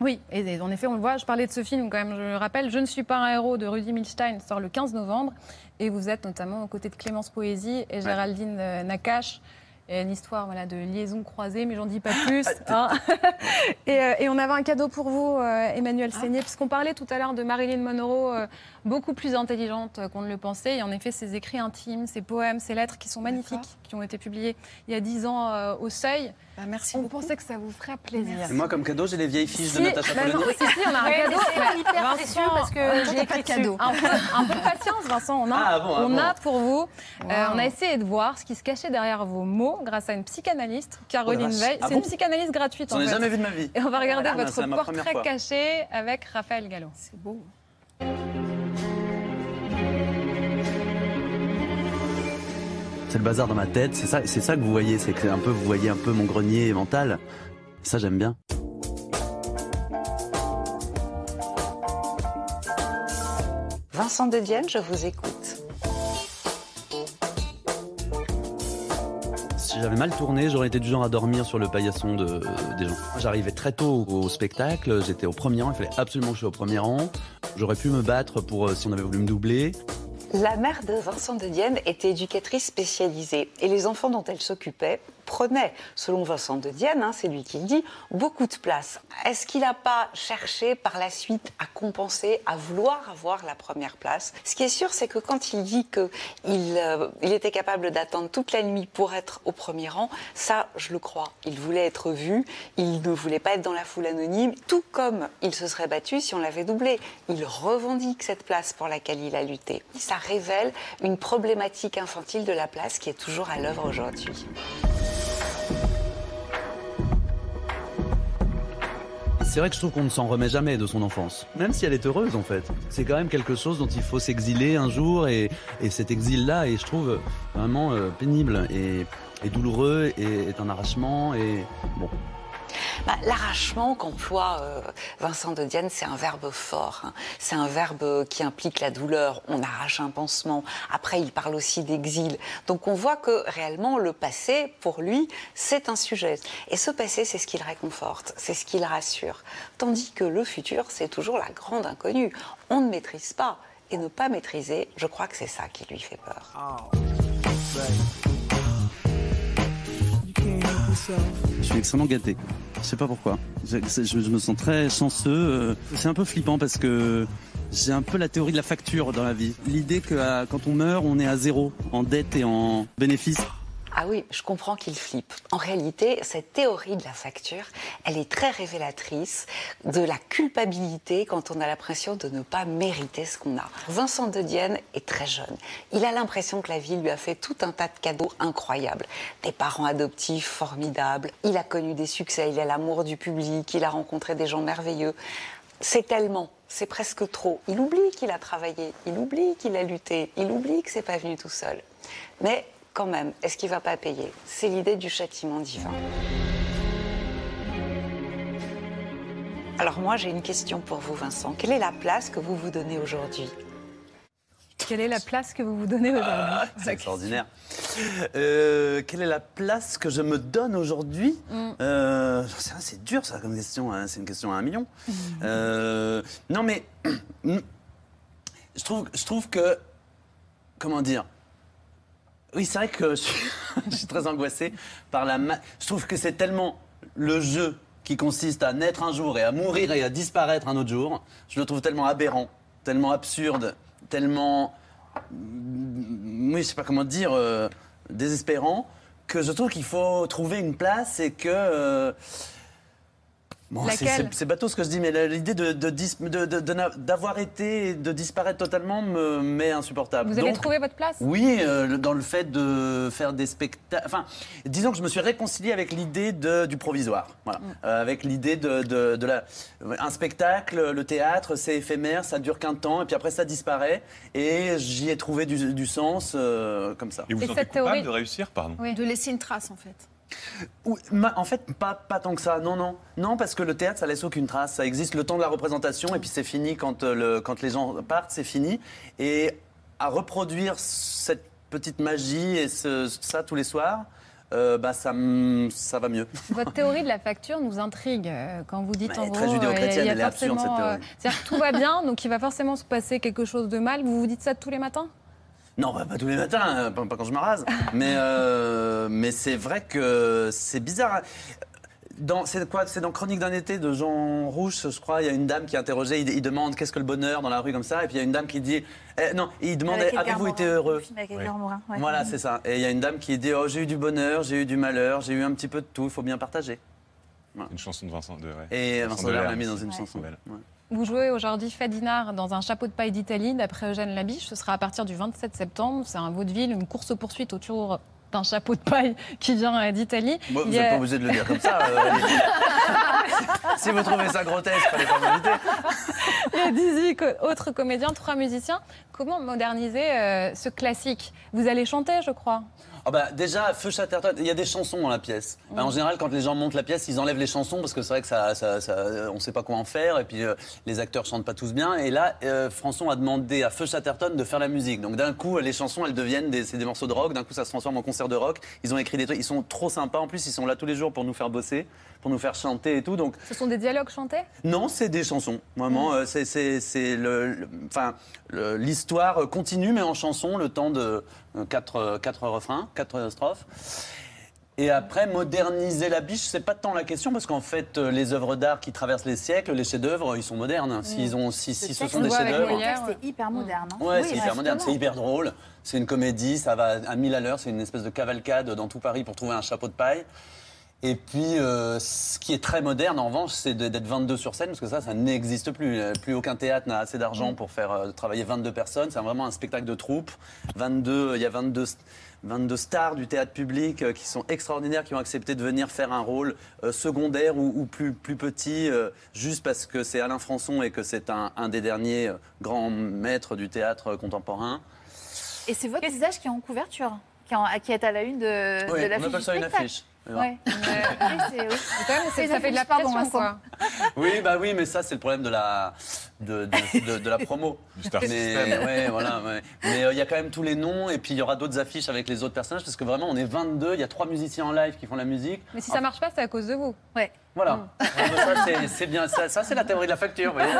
Oui, et en effet, on le voit. Je parlais de ce film, quand même, je le rappelle. Je ne suis pas un héros de Rudy Milstein sort le 15 novembre. Et vous êtes notamment aux côtés de Clémence Poésie et Géraldine euh, Nakache. Et une histoire voilà, de liaison croisée, mais j'en dis pas plus. hein. et, euh, et on avait un cadeau pour vous, euh, Emmanuel Seigné, puisqu'on parlait tout à l'heure de Marilyn Monroe, euh, beaucoup plus intelligente qu'on ne le pensait. Et en effet, ses écrits intimes, ses poèmes, ses lettres qui sont magnifiques, qui ont été publiés il y a dix ans euh, au Seuil. Bah, merci On beaucoup. pensait que ça vous ferait plaisir. Et moi comme cadeau, j'ai les vieilles fiches de Natacha bah Polony. si, si, on a un cadeau. c'est hyper Vincent, précieux parce que toi, j'ai pas de cadeau. un peu, un peu de patience, Vincent. On a, Ah bon, ah on bon. a pour vous. euh, on a essayé de voir ce qui se cachait derrière vos mots grâce à une psychanalyste, Caroline Oh. Veil. Ah C'est bon une psychanalyse gratuite. J'en en ai jamais vu de ma vie. Et on va regarder Ah, votre portrait caché avec Raphaël Gallo. C'est beau. C'est le bazar dans ma tête, c'est ça, c'est ça que vous voyez, c'est que un peu vous voyez un peu mon grenier mental. Ça j'aime bien. Vincent de Dienne, je vous écoute. Si j'avais mal tourné, j'aurais été du genre à dormir sur le paillasson de, des gens. J'arrivais très tôt au, au spectacle, j'étais au premier rang, il fallait absolument que je sois au premier rang. J'aurais pu me battre pour euh, si on avait voulu me doubler. La mère de Vincent de Dienne était éducatrice spécialisée et les enfants dont elle s'occupait prenaient, selon Vincent de Dienne, hein, c'est lui qui le dit, beaucoup de place. Est-ce qu'il n'a pas cherché par la suite à compenser, à vouloir avoir la première place? Ce qui est sûr, c'est que quand il dit qu'il euh, il était capable d'attendre toute la nuit pour être au premier rang, ça, je le crois. Il voulait être vu, il ne voulait pas être dans la foule anonyme, tout comme il se serait battu si on l'avait doublé. Il revendique cette place pour laquelle il a lutté. Ça révèle une problématique infantile de la place qui est toujours à l'œuvre aujourd'hui. C'est vrai que je trouve qu'on ne s'en remet jamais de son enfance, même si elle est heureuse en fait. C'est quand même quelque chose dont il faut s'exiler un jour et, et cet exil-là est, je trouve, vraiment euh, pénible et, et douloureux et est un arrachement et bon. Bah, L'arrachement qu'emploie euh, Vincent de Dienne, c'est un verbe fort. hein. C'est un verbe qui implique la douleur. On arrache un pansement. Après, il parle aussi d'exil. Donc on voit que réellement, le passé, pour lui, c'est un sujet. Et ce passé, c'est ce qui le réconforte, c'est ce qui le rassure. Tandis que le futur, c'est toujours la grande inconnue. On ne maîtrise pas. Et ne pas maîtriser, je crois que c'est ça qui lui fait peur. Je suis extrêmement gâté. Je sais pas pourquoi. Je, je- me sens très chanceux. euh, C'est un peu flippant parce que j'ai un peu la théorie de la facture dans la vie. L'idée que quand on meurt, on est à zéro en dette et en bénéfice. Ah oui, je comprends qu'il flippe. En réalité, cette théorie de la facture, elle est très révélatrice de la culpabilité quand on a l'impression de ne pas mériter ce qu'on a. Vincent de Dienne est très jeune. Il a l'impression que la vie lui a fait tout un tas de cadeaux incroyables. Des parents adoptifs formidables. Il a connu des succès, il a l'amour du public, il a rencontré des gens merveilleux. C'est tellement, c'est presque trop. Il oublie qu'il a travaillé, il oublie qu'il a lutté, il oublie que c'est pas venu tout seul. Mais quand même, est-ce qu'il va pas payer? C'est l'idée du châtiment divin. Alors moi, j'ai une question pour vous, Vincent. Quelle est la place que vous vous donnez aujourd'hui? Quelle est la place que vous vous donnez aujourd'hui? C'est extraordinaire. Euh, quelle est la place que je me donne aujourd'hui? Euh, sais rien, C'est dur ça comme question. hein, C'est une question à un million. Euh, non mais je trouve, je trouve que comment dire? Oui, c'est vrai que je suis, très angoissé par la. ma- Je trouve que c'est tellement le jeu qui consiste à naître un jour et à mourir et à disparaître un autre jour. Je le trouve tellement aberrant, tellement absurde, tellement oui, je sais pas comment dire, euh, désespérant, que je trouve qu'il faut trouver une place et que. euh, Bon, c'est- bateau ce que je dis, mais l'idée de, de dis- de- de- de n'a- d'avoir été et de disparaître totalement me met insupportable. Vous avez Donc, trouvé votre place? Oui, euh, dans le fait de faire des spectacles. Enfin, disons que je me suis réconcilié avec l'idée du provisoire. Voilà. Euh, avec l'idée de, de- de la. Un spectacle, le théâtre, c'est éphémère, ça dure qu'un temps, et puis après ça disparaît. Et j'y ai trouvé du, du sens euh, comme ça. Et vous Et vous sentez cette coupable théorie- de réussir, pardon? Oui. De laisser une trace, en fait. En fait, pas, pas tant que ça. Non, non. Non, parce que le théâtre, ça laisse aucune trace. Ça existe le temps de la représentation et puis c'est fini quand, euh, le, quand les gens partent, c'est fini. Et à reproduire cette petite magie et ce- ça tous les soirs, euh, bah, ça, va mieux. Votre théorie de la facture nous intrigue euh, quand vous dites Mais en gros. très judéo-chrétienne, elle est absurde, cette euh, théorie. C'est-à-dire que tout va bien, donc il va forcément se passer quelque chose de mal. Vous vous dites ça tous les matins? Non, bah, pas tous les matins, hein, pas, pas quand je me rase. mais euh, mais c'est vrai que c'est bizarre. Dans, c'est quoi C'est dans Chronique d'un été de Jean Rouche, je crois. Il y a une dame qui est interrogée. Il, il demande qu'est-ce que le bonheur dans la rue comme ça. Et puis il y a une dame qui dit eh, non. Il Edgar avez-vous été heureux avec Edgar Morin, ouais. Voilà, c'est ça. Et il y a une dame qui dit oh, j'ai eu du bonheur, j'ai eu du malheur, j'ai eu un petit peu de tout. Il faut bien partager. Une chanson de Vincent de. ouais. Et Vincent Delerme l'a mis dans une Ouais. chanson. Belle. Vous jouez aujourd'hui Fadinard dans un chapeau de paille d'Italie, d'après Eugène Labiche. Ce sera à partir du 27 septembre. C'est un vaudeville, une course-poursuite autour d'un chapeau de paille qui vient euh, d'Italie. Bon, vous a- n'êtes pas obligé de le dire comme ça. euh, si vous trouvez ça grotesque, fallait pas m'inviter. Il y a 18 co- autres comédiens, trois musiciens. Comment moderniser euh, ce classique? Vous allez chanter, je crois. Ah bah, déjà, Feu Chatterton, il y a des chansons dans la pièce. Bah, en général, quand les gens montent la pièce, ils enlèvent les chansons parce que c'est vrai que ça, ça- ça- on ne sait pas quoi en faire et puis euh, les acteurs chantent pas tous bien. Et là, euh, François a demandé à Feu Chatterton de faire la musique. Donc d'un coup, les chansons, elles deviennent des, des morceaux de rock. D'un coup, ça se transforme en concert de rock. Ils ont écrit des trucs, ils sont trop sympas. En plus, ils sont là tous les jours pour nous faire bosser, pour nous faire chanter et tout. Donc Ce sont des dialogues chantés? Non, c'est des chansons. Vraiment, euh, c'est- c'est le, enfin, l'histoire continue, mais en chanson, le temps de euh, quatre, euh, quatre refrains, quatre strophes. Et après, moderniser la biche, c'est pas tant la question, parce qu'en fait, euh, les œuvres d'art qui traversent les siècles, les chefs-d'œuvre, ils sont modernes. S'ils ont, si, si ce sont on des chefs-d'œuvre. Molière. Le texte est hyper moderne. hein. Ouais, Oui, c'est hyper moderne, c'est hyper drôle. C'est une comédie, ça va à 1000 à l'heure, c'est une espèce de cavalcade dans tout Paris pour trouver un chapeau de paille. Et puis, euh, ce qui est très moderne, en revanche, c'est d'être 22 sur scène, parce que ça, ça n'existe plus. Euh, Plus aucun théâtre n'a assez d'argent pour faire euh, travailler 22 personnes. C'est vraiment un spectacle de troupe. 22, il y a 22, 22 stars du théâtre public euh, qui sont extraordinaires, qui ont accepté de venir faire un rôle euh, secondaire ou, ou plus, plus petit, euh, juste parce que c'est Alain Françon et que c'est un, un des derniers grands maîtres du théâtre contemporain. Et c'est votre visage qui est en couverture, qui est, en- qui est à la une de, Oui, de on l'affiche appelle du ça une affiche. Ouais. Oui, c'est- oui. Quand même, c'est- Oui, ça fait de la pardon, pression, Vincent. quoi. Oui, bah oui, mais ça, c'est le problème de la, de, de- de- de la promo. Du star Mais ouais, voilà, ouais. Euh, il y a quand même tous les noms, et puis il y aura d'autres affiches avec les autres personnages, parce que vraiment, on est 22, il y a trois musiciens en live qui font la musique. Mais si ça marche pas, c'est à cause de vous. Ouais. Voilà. Bah, ça, c'est- c'est bien. Ça, ça, c'est la théorie de la facture. voyez.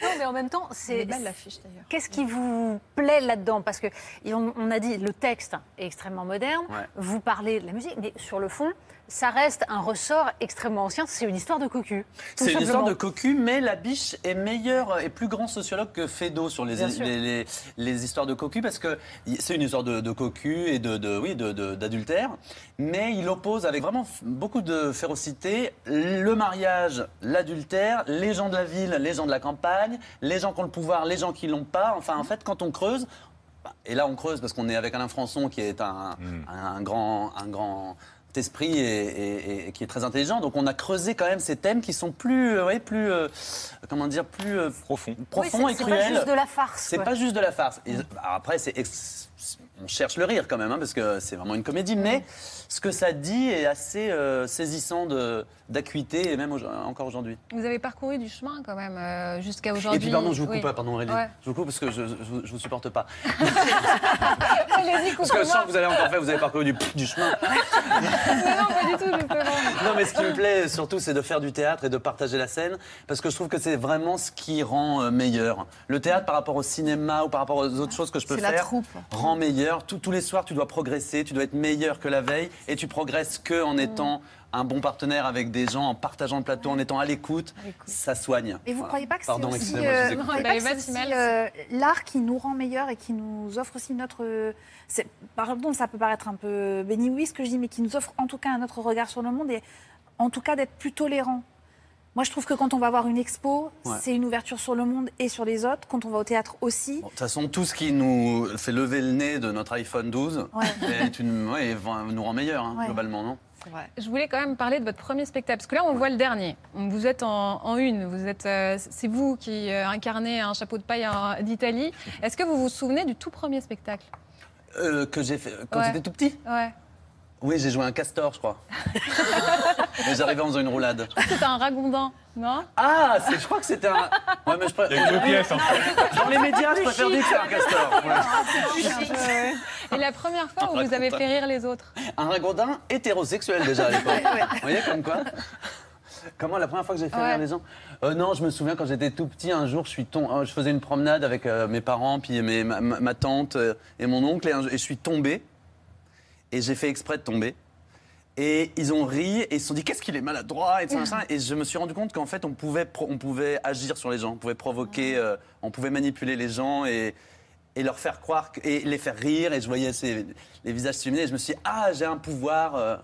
Non, mais en même temps, C'est c'est. belle l'affiche d'ailleurs. Qu'est-ce qui vous plaît là-dedans? Parce que on, on a dit le texte est extrêmement moderne. Ouais. Vous parlez de la musique, mais sur le fond, ça reste un ressort extrêmement ancien. C'est une histoire de cocu. C'est une histoire de cocu, mais la biche est meilleur et plus grand sociologue que Feydeau sur les, Bien sûr. les, les- les histoires de cocu, parce que c'est une histoire de, de cocu et de, de- oui, de- de- d'adultère, mais il oppose avec vraiment beaucoup de férocité le mariage, l'adultère, les gens de la ville, les gens de la campagne, les gens qui ont le pouvoir, les gens qui l'ont pas. Enfin, en fait, quand on creuse, bah, et là on creuse parce qu'on est avec Alain Françon qui est un, un grand, un grand esprit et, et- et qui est très intelligent. Donc on a creusé quand même ces thèmes qui sont plus, euh, ouais, plus, euh, comment dire, plus euh, Profond. profonds Oui, et c'est- c'est pas cruels. juste de la farce. C'est pas juste de la farce. Et, après, c'est ex- on cherche le rire quand même, hein, parce que c'est vraiment une comédie. Mais ce que ça dit est assez euh, saisissant d'acuité, et même au- encore aujourd'hui. Vous avez parcouru du chemin quand même euh, jusqu'à Et aujourd'hui. puis pardon, je vous Oui. coupe pas, pardon Aurélie. Ouais. Je vous coupe parce que je, je, vous- supporte pas. Parce que coupez-moi. que vous allez encore faire, vous avez parcouru du, du chemin. Mais non, pas du tout, justement. Non, mais ce qui me plaît surtout, c'est de faire du théâtre et de partager la scène, parce que je trouve que c'est vraiment ce qui rend euh, meilleur. Le théâtre, par rapport au cinéma ou par rapport aux autres choses que je peux la faire, troupe. rend meilleur. Tous- tous les soirs, tu dois progresser, tu dois être meilleur que la veille, et tu progresses que en étant un bon partenaire avec des gens, en partageant le plateau, en étant à l'écoute. Ça soigne. Et vous ne Voilà. croyez pas que c'est aussi, euh, vous croyez pas que aussi, euh, l'art qui nous rend meilleurs et qui nous offre aussi notre... Pardon, ça peut paraître un peu béni oui ce que je dis, mais qui nous offre en tout cas un autre regard sur le monde. Et en tout cas d'être plus tolérant. Moi, je trouve que quand on va voir une expo, Ouais. c'est une ouverture sur le monde et sur les autres. Quand on va au théâtre aussi. Bon, De toute façon, tout ce qui nous fait lever le nez de notre iPhone 12 Ouais. est une, ouais, va- nous rend meilleurs, hein, Ouais. globalement, non? Vrai. Je voulais quand même parler de votre premier spectacle, parce que là, on voit le dernier. Vous êtes en, en une, vous êtes, euh, c'est vous qui euh, incarnez un chapeau de paille d'Italie. Est-ce que vous vous souvenez du tout premier spectacle? Euh, Que j'ai fait quand Ouais. j'étais tout petit? Ouais. Oui, j'ai joué un castor, je crois. Mais j'arrivais en faisant une roulade. C'était un ragondin, non? Ah, c'est- je crois que c'était un. Ouais, mais je préfère- Il y a que deux pièces, en fait. Dans les médias, je préfère dire que c'est un castor. Ouais. Et la première fois où vous avez fait rire les autres Un ragondin hétérosexuel déjà à l'époque. Vous voyez comme quoi? Comment la première fois que j'ai fait Ouais. rire les gens? Euh, Non, je me souviens quand j'étais tout petit, un jour, je suis tom- euh, je faisais une promenade avec euh, mes parents, puis mes- ma, ma- ma tante euh, et mon oncle, et, un- et je suis tombé. Et j'ai fait exprès de tomber. Et ils ont ri et ils se sont dit qu'est-ce qu'il est maladroit et, tout ça, et je me suis rendu compte qu'en fait on pouvait, on pouvait agir sur les gens, on pouvait provoquer, euh, on pouvait manipuler les gens et, et leur faire croire que- et les faire rire et je voyais ces- les visages s'illuminer et je me suis dit ah j'ai un pouvoir euh,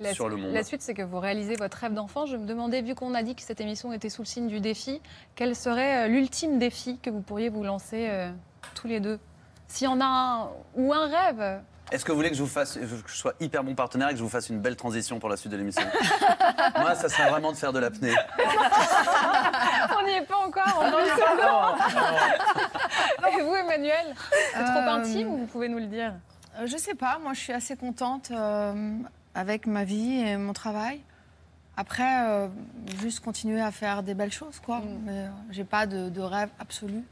La, sur le monde. la suite, c'est que vous réalisez votre rêve d'enfant. Je me demandais, vu qu'on a dit que cette émission était sous le signe du défi, quel serait euh, l'ultime défi que vous pourriez vous lancer euh, tous les deux? S'il y en a un ou un rêve? Est-ce que vous voulez que je vous fasse, que je sois hyper bon partenaire et que je vous fasse une belle transition pour la suite de l'émission Moi, ça serait vraiment de faire de l'apnée. On n'y est pas encore, on en est le- Et vous, Emmanuel C'est trop Euh, intime ou vous pouvez nous le dire Euh, Je sais pas, moi je suis assez contente euh, avec ma vie et mon travail. Après, euh, juste continuer à faire des belles choses, quoi. Mais euh, j'ai pas de, de rêve absolu.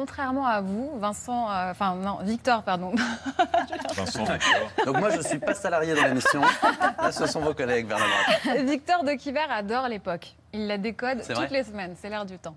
Contrairement à vous, Vincent, euh, enfin non, Victor, pardon. Vincent. Donc moi, je suis pas salarié dans l'émission. Là, ce sont vos collègues droite. Victor de Quiver adore l'époque. Il la décode toutes les semaines. C'est l'air du temps.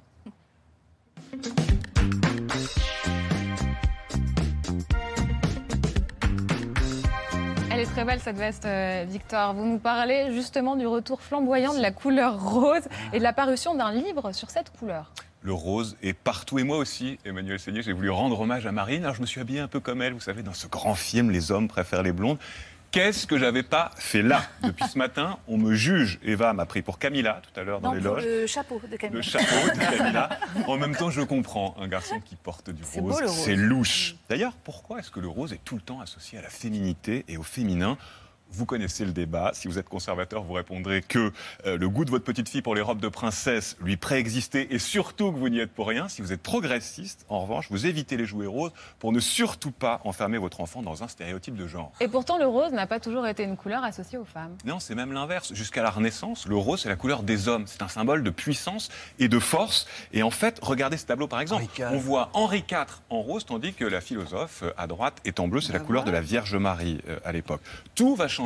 Elle est très belle cette veste, euh, Victor. Vous nous parlez justement du retour flamboyant de la couleur rose et de la parution d'un livre sur cette couleur. Le rose est partout. Et moi aussi, Emmanuel Seigné, j'ai voulu rendre hommage à Marine. Alors je me suis habillé un peu comme elle, vous savez, dans ce grand film Les hommes préfèrent les blondes. Qu'est-ce que j'avais pas fait là? Depuis ce matin, on me juge. Eva m'a pris pour Camilla tout à l'heure dans Non, les loges. le chapeau de Camille. Le chapeau de Camilla. En même temps, je comprends. Un garçon qui porte du rose. c'est louche. D'ailleurs, pourquoi est-ce que le rose est tout le temps associé à la féminité et au féminin? Vous connaissez le débat. Si vous êtes conservateur, vous répondrez que euh, le goût de votre petite fille pour les robes de princesse lui préexistait et surtout que vous n'y êtes pour rien. Si vous êtes progressiste, en revanche, vous évitez les jouets roses pour ne surtout pas enfermer votre enfant dans un stéréotype de genre. Et pourtant, le rose n'a pas toujours été une couleur associée aux femmes. Non, c'est même l'inverse. Jusqu'à la Renaissance, le rose, c'est la couleur des hommes. C'est un symbole de puissance et de force. Et en fait, regardez ce tableau, par exemple. Henri IV. On voit Henri IV en rose, tandis que la philosophe à droite est en bleu. C'est la couleur de la Vierge Marie euh, à l'époque. Tout va changer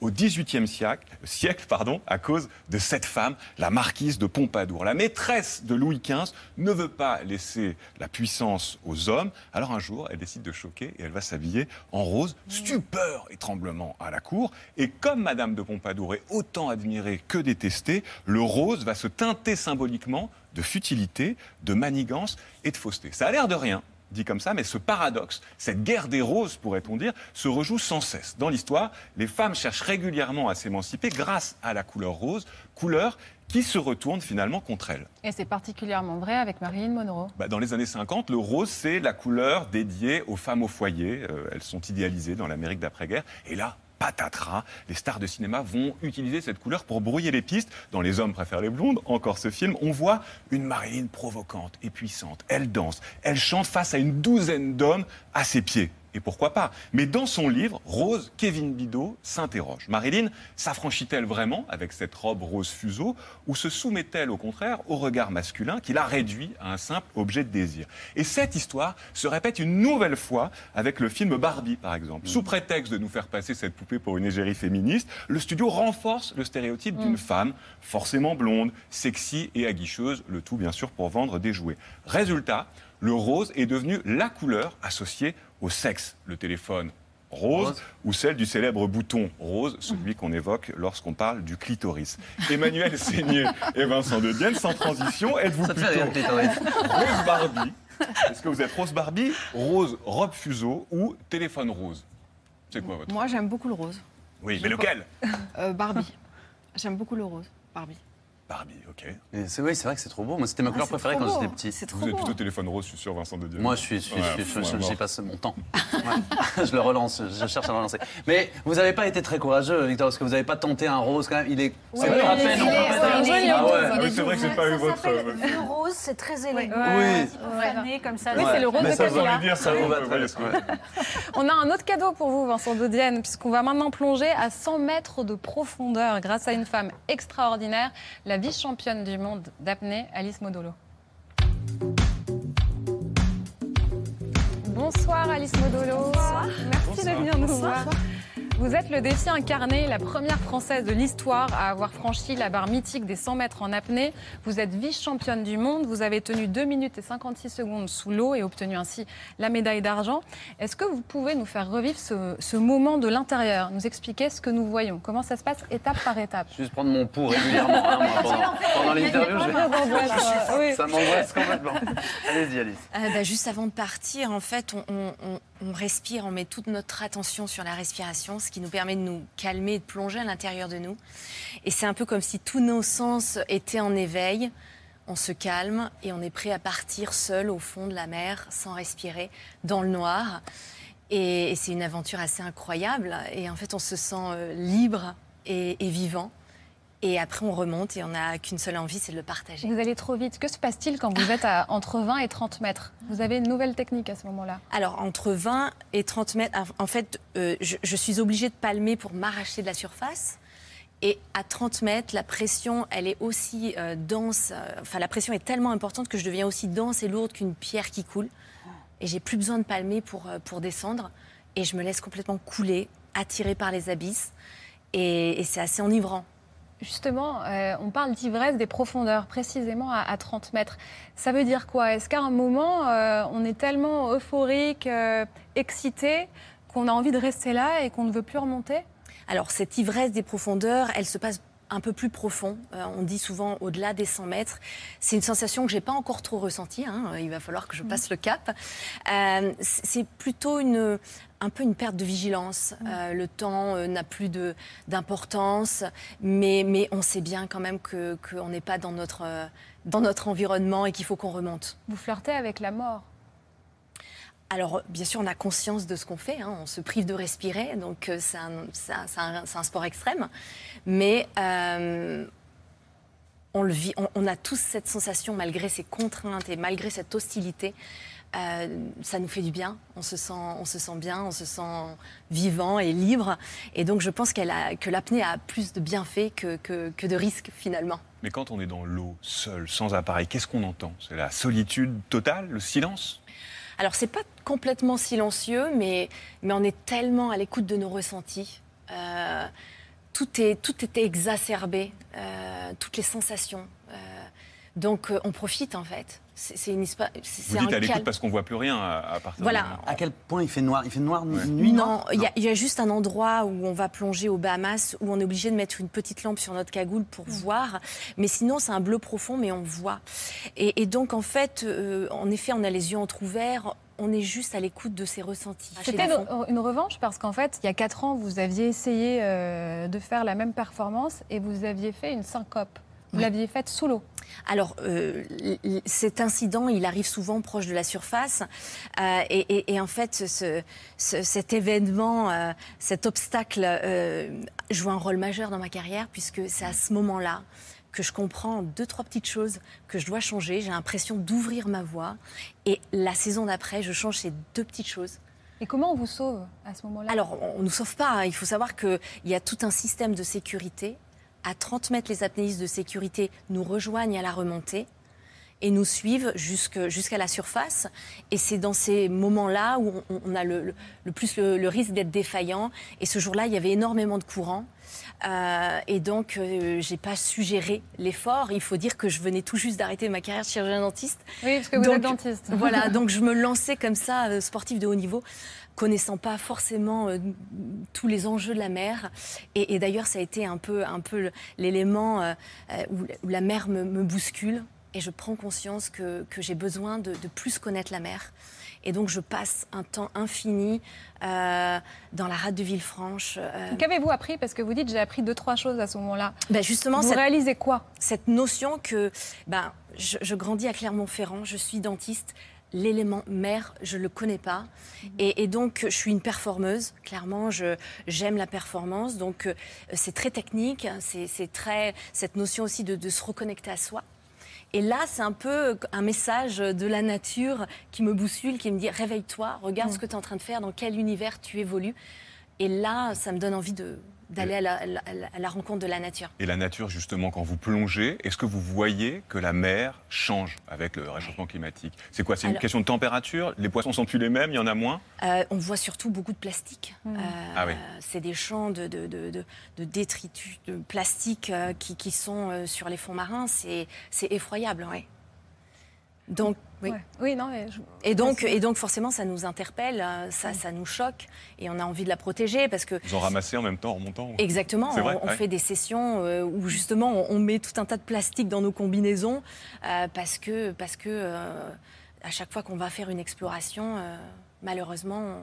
au XVIIIe siècle, siècle à cause de cette femme, la marquise de Pompadour. La maîtresse de Louis XV ne veut pas laisser la puissance aux hommes. Alors un jour, elle décide de choquer et elle va s'habiller en rose. Stupeur et tremblement à la cour. Et comme Madame de Pompadour est autant admirée que détestée, le rose va se teinter symboliquement de futilité, de manigance et de fausseté. Ça a l'air de rien, dit comme ça, mais ce paradoxe, cette guerre des roses, pourrait-on dire, se rejoue sans cesse. Dans l'histoire, les femmes cherchent régulièrement à s'émanciper grâce à la couleur rose, couleur qui se retourne finalement contre elles. Et c'est particulièrement vrai avec Marilyn Monroe. Bah, dans les années 50, le rose, c'est la couleur dédiée aux femmes au foyer. Euh, elles sont idéalisées dans l'Amérique d'après-guerre. Et là, patatras, les stars de cinéma vont utiliser cette couleur pour brouiller les pistes. Dans Les hommes préfèrent les blondes, encore ce film, on voit une Marilyn provocante et puissante. Elle danse, elle chante face à une douzaine d'hommes à ses pieds. Et pourquoi pas? Mais dans son livre, Rose, Kevin Bidot s'interroge. Marilyn s'affranchit-elle vraiment avec cette robe rose fuseau ou se soumet-elle au contraire au regard masculin qui la réduit à un simple objet de désir? Et cette histoire se répète une nouvelle fois avec le film Barbie, par exemple. Sous prétexte de nous faire passer cette poupée pour une égérie féministe, le studio renforce le stéréotype d'une femme forcément blonde, sexy et aguicheuse, le tout bien sûr pour vendre des jouets. Résultat, le rose est devenu la couleur associée au sexe. Le téléphone rose, Rose. ou celle du célèbre bouton rose, celui qu'on évoque lorsqu'on parle du clitoris. Emmanuel Seigné et Vincent de Dienne, sans transition, êtes-vous Ça te fait plutôt rose Barbie? Est-ce que vous êtes rose Barbie, rose robe fuseau ou téléphone rose? C'est quoi votre Moi, j'aime beaucoup le rose. Oui, mais lequel? Euh, Barbie. J'aime beaucoup le rose, Barbie. Barbie, ok. C'est oui, c'est vrai que c'est trop beau. Moi, c'était ma Ah, couleur préférée quand j'étais petit. Trop Vous êtes beau. plutôt téléphone rose, je suis sûr, Vincent de Dieu. Moi, je suis, je suis- Ouais, je suis- ouais, je- bon. j'y passe mon temps. Ouais. je le relance, je cherche à le relancer. Mais vous n'avez pas été très courageux, Victor, parce que vous n'avez pas tenté un rose quand même. Il est. C'est vrai, à peine, c'est vrai que c'est pas eu votre. Euh, le rose, c'est très élégant. Oui. Comme ça. Oui, c'est le rose de ça, dire, vous va va très très bien. On a un autre cadeau pour vous, Vincent Dodienne, puisqu'on va maintenant plonger à 100 mètres de profondeur grâce à une femme extraordinaire, la vice-championne du monde d'apnée, Alice Modolo. Bonsoir Alice Modolo. Merci de venir nous voir. Vous êtes le défi incarné, la première française de l'histoire à avoir franchi la barre mythique des 100 mètres en apnée. Vous êtes vice-championne du monde, vous avez tenu 2 minutes et 56 secondes sous l'eau et obtenu ainsi la médaille d'argent. Est-ce que vous pouvez nous faire revivre ce, ce moment de l'intérieur, nous expliquer ce que nous voyons, comment ça se passe étape par étape? Juste prendre mon pouls régulièrement hein, moi, pendant, pendant l'interview. je vais- Ça m'angoisse complètement. Allez-y, Alice. Euh, bah, juste avant de partir, en fait, on, on- on- respire, on met toute notre attention sur la respiration, ce qui nous permet de nous calmer de plonger à l'intérieur de nous. Et c'est un peu comme si tous nos sens étaient en éveil. On se calme et on est prêt à partir seul au fond de la mer, sans respirer, dans le noir. Et, c'est une aventure assez incroyable. Et en fait, on se sent euh, libre et vivant. Et après, on remonte et on n'a qu'une seule envie, c'est de le partager. Vous allez trop vite. Que se passe-t-il quand vous êtes à entre 20 et 30 mètres? Vous avez une nouvelle technique à ce moment-là. Alors, entre 20 et 30 mètres, en fait, euh, je, je suis obligée de palmer pour m'arracher de la surface. Et à 30 mètres, la pression, elle est aussi euh, dense. euh, Enfin, la pression est tellement importante que je deviens aussi dense et lourde qu'une pierre qui coule. Et j'ai plus besoin de palmer pour, euh, pour descendre. Et je me laisse complètement couler, attirée par les abysses. Et, et c'est assez enivrant. Justement, euh, on parle d'ivresse des profondeurs, précisément à, à 30 mètres. Ça veut dire quoi? Est-ce qu'à un moment, euh, on est tellement euphorique, euh, excité, qu'on a envie de rester là et qu'on ne veut plus remonter? Alors, cette ivresse des profondeurs, elle se passe un peu plus profond. Euh, on dit souvent au-delà des 100 mètres. C'est une sensation que j'ai pas encore trop ressentie. hein. Il va falloir que je passe le cap. Euh, c'est plutôt une, un peu une perte de vigilance. Euh, le temps euh, n'a plus d'importance, mais, mais on sait bien quand même que qu'on n'est pas dans notre, euh, dans notre environnement et qu'il faut qu'on remonte. Vous flirtez avec la mort? Alors, bien sûr, on a conscience de ce qu'on fait. hein. On se prive de respirer, donc c'est un, un- sport extrême. Mais on, le vit, on, on a tous cette sensation, malgré ces contraintes et malgré cette hostilité. Euh, ça nous fait du bien. On se sent, on se sent bien, on se sent vivant et libre. Et donc, je pense qu'elle a, que l'apnée a plus de bienfaits que, que, que de risques finalement. Mais quand on est dans l'eau, seul, sans appareil, qu'est-ce qu'on entend? C'est la solitude totale, le silence? Alors, c'est pas complètement silencieux, mais, mais on est tellement à l'écoute de nos ressentis. Euh, tout, est, tout est exacerbé, euh, toutes les sensations. Euh, donc, euh, on profite en fait. C'est une histoire. Vous c'est dites un à l'écoute parce qu'on voit plus rien à, à partir Voilà. de À quel point il fait noir? Il fait noir Ouais. nuit Non, il y, a- il y a juste un endroit où on va plonger aux Bahamas où on est obligé de mettre une petite lampe sur notre cagoule pour voir. Mais sinon, c'est un bleu profond, mais on voit. Et, et donc, en fait, euh, en effet, on a les yeux entrouverts. On est juste à l'écoute de ses ressentis. C'était fond. une, une revanche parce qu'en fait, il y a 4 ans, vous aviez essayé euh, de faire la même performance et vous aviez fait une syncope. Vous Oui. l'aviez faite sous l'eau. Alors, euh, cet incident, il arrive souvent proche de la surface. Euh, et, et- et en fait, ce- ce- cet événement, euh, cet obstacle joue un rôle majeur dans ma carrière, puisque c'est à ce moment-là que je comprends deux, trois petites choses que je dois changer. J'ai l'impression d'ouvrir ma voie. Et la saison d'après, je change ces deux petites choses. Et comment on vous sauve à ce moment-là? Alors, on ne nous sauve pas. hein. Il faut savoir qu'il y a tout un système de sécurité. À 30 mètres, les apnéistes de sécurité nous rejoignent à la remontée et nous suivent jusqu'à la surface. Et c'est dans ces moments-là où on, a le, plus le, le risque d'être défaillant. Et ce jour-là, il y avait énormément de courant. Euh, et donc, euh, j'ai pas su gérer l'effort. Il faut dire que je venais tout juste d'arrêter ma carrière de chirurgien dentiste. Oui, parce que vous Donc, êtes dentiste. Voilà, donc je me lançais comme ça, euh, sportif de haut niveau, connaissant pas forcément euh, tous les enjeux de la mer. Et, et d'ailleurs, ça a été un peu, un peu l'élément euh, euh, où, où la mer me, me bouscule. et je prends conscience que, que j'ai besoin de, de plus connaître la mer. Et donc, je passe un temps infini euh, dans la rade de Villefranche. Qu'avez-vous appris? Parce que vous dites j'ai appris deux, trois choses à ce moment-là. ben justement, Vous cette, réalisez quoi? cette notion que ben, je, je grandis à Clermont-Ferrand, je suis dentiste, l'élément mer, je ne le connais pas. Et, et donc, je suis une performeuse, clairement, j'aime la performance. Donc, euh, c'est très technique, c'est très cette notion aussi de, de se reconnecter à soi. Et là, c'est un peu un message de la nature qui me boussule, qui me dit réveille-toi, regarde ce que tu es en train de faire, dans quel univers tu évolues. Et là, ça me donne envie de- d'aller à la, à rencontre de la nature. Et la nature, justement, quand vous plongez, est-ce que vous voyez que la mer change avec le réchauffement climatique? C'est quoi? C'est une Alors- question de température? Les poissons sont plus les mêmes? Il y en a moins? Euh, on voit surtout beaucoup de plastique. Euh, Ah oui. C'est des champs de, de, de- de- de détritus de plastique euh, qui, qui sont euh, sur les fonds marins. C'est c'est effroyable, oui. Donc, oui. Ouais. Oui, non, mais je- Et donc, Merci. et donc, forcément, ça nous interpelle, euh, ça, ça nous choque, et on a envie de la protéger parce que Vous en ramassez en même temps en remontant Exactement. Vrai, on, ouais. fait des sessions euh, où justement on, met tout un tas de plastique dans nos combinaisons euh, parce que, parce que à chaque fois qu'on va faire une exploration, malheureusement,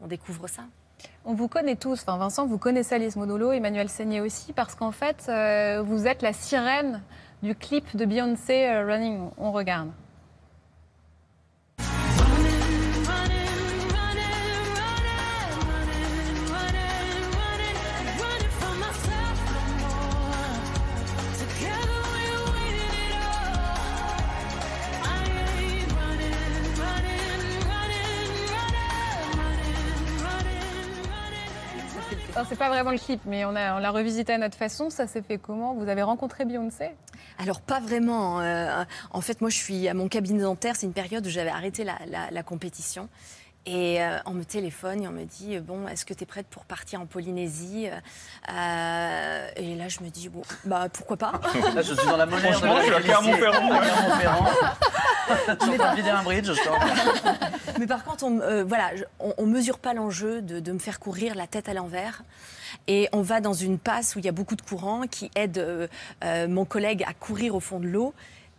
on, découvre ça. On vous connaît tous, enfin Vincent, vous connaissez Alice Modolo, Emmanuel Seigné aussi, parce qu'en fait, euh, vous êtes la sirène du clip de Beyoncé euh, Running. On regarde. C'est pas vraiment le clip, mais on on l'a revisité à notre façon. Ça s'est fait comment? Vous avez rencontré Beyoncé? Alors pas vraiment. euh, en fait, moi, je suis à mon cabinet dentaire. C'est une période où j'avais arrêté la- la compétition. Et euh, on me téléphone et on me dit bon, est-ce que tu es prête pour partir en Polynésie Euh, Et là, je me dis bon, bah pourquoi pas Là, je suis dans la monnaie. Franchement, je suis à Clermont-Ferrand. Clermont-Ferrand. je suis en train de vider un bridge. Je Mais par contre, on, euh, voilà, je- on, on mesure pas l'enjeu de, de me faire courir la tête à l'envers. Et on va dans une passe où il y a beaucoup de courant qui aide euh, euh, mon collègue à courir au fond de l'eau.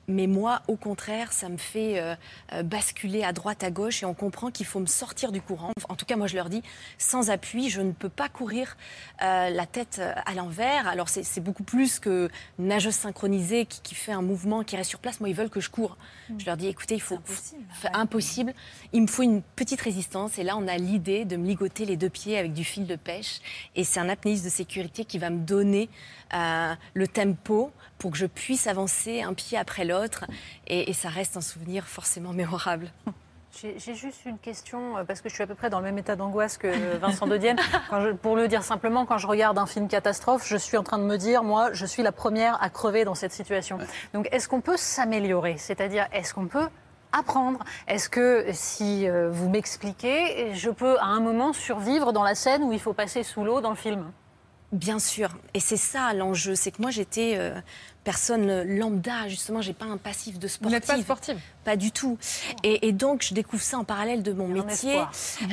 Mais moi, au contraire, ça me fait euh, euh, basculer à droite, à gauche, et on comprend qu'il faut me sortir du courant. En tout cas, moi, je leur dis, sans appui, je ne peux pas courir euh, la tête à l'envers. Alors, c'est beaucoup plus que nageuse synchronisée qui, qui fait un mouvement, qui reste sur place. Moi, ils veulent que je cours. Je leur dis, écoutez, il faut... impossible. Impossible. Il me faut une petite résistance. Et là, on a l'idée de me ligoter les deux pieds avec du fil de pêche. Et c'est un apnéiste de sécurité qui va me donner euh, le tempo pour que je puisse avancer un pied après l'autre. Et, et ça reste un souvenir forcément mémorable. J'ai juste une question, euh, parce que je suis à peu près dans le même état d'angoisse que Vincent de Dienne. Quand je- pour le dire simplement, quand je regarde un film catastrophe, je suis en train de me dire, moi, je suis la première à crever dans cette situation. Donc, est-ce qu'on peut s'améliorer? C'est-à-dire, est-ce qu'on peut apprendre? Est-ce que si euh, vous m'expliquez, je peux à un moment survivre dans la scène où il faut passer sous l'eau dans le film? Bien sûr. Et c'est ça l'enjeu. C'est que moi, j'étais euh, personne lambda. Justement, j'ai pas un passif de Vous sportive. n'êtes pas sportive Pas du tout. Et, et donc, je découvre ça en parallèle de mon un métier.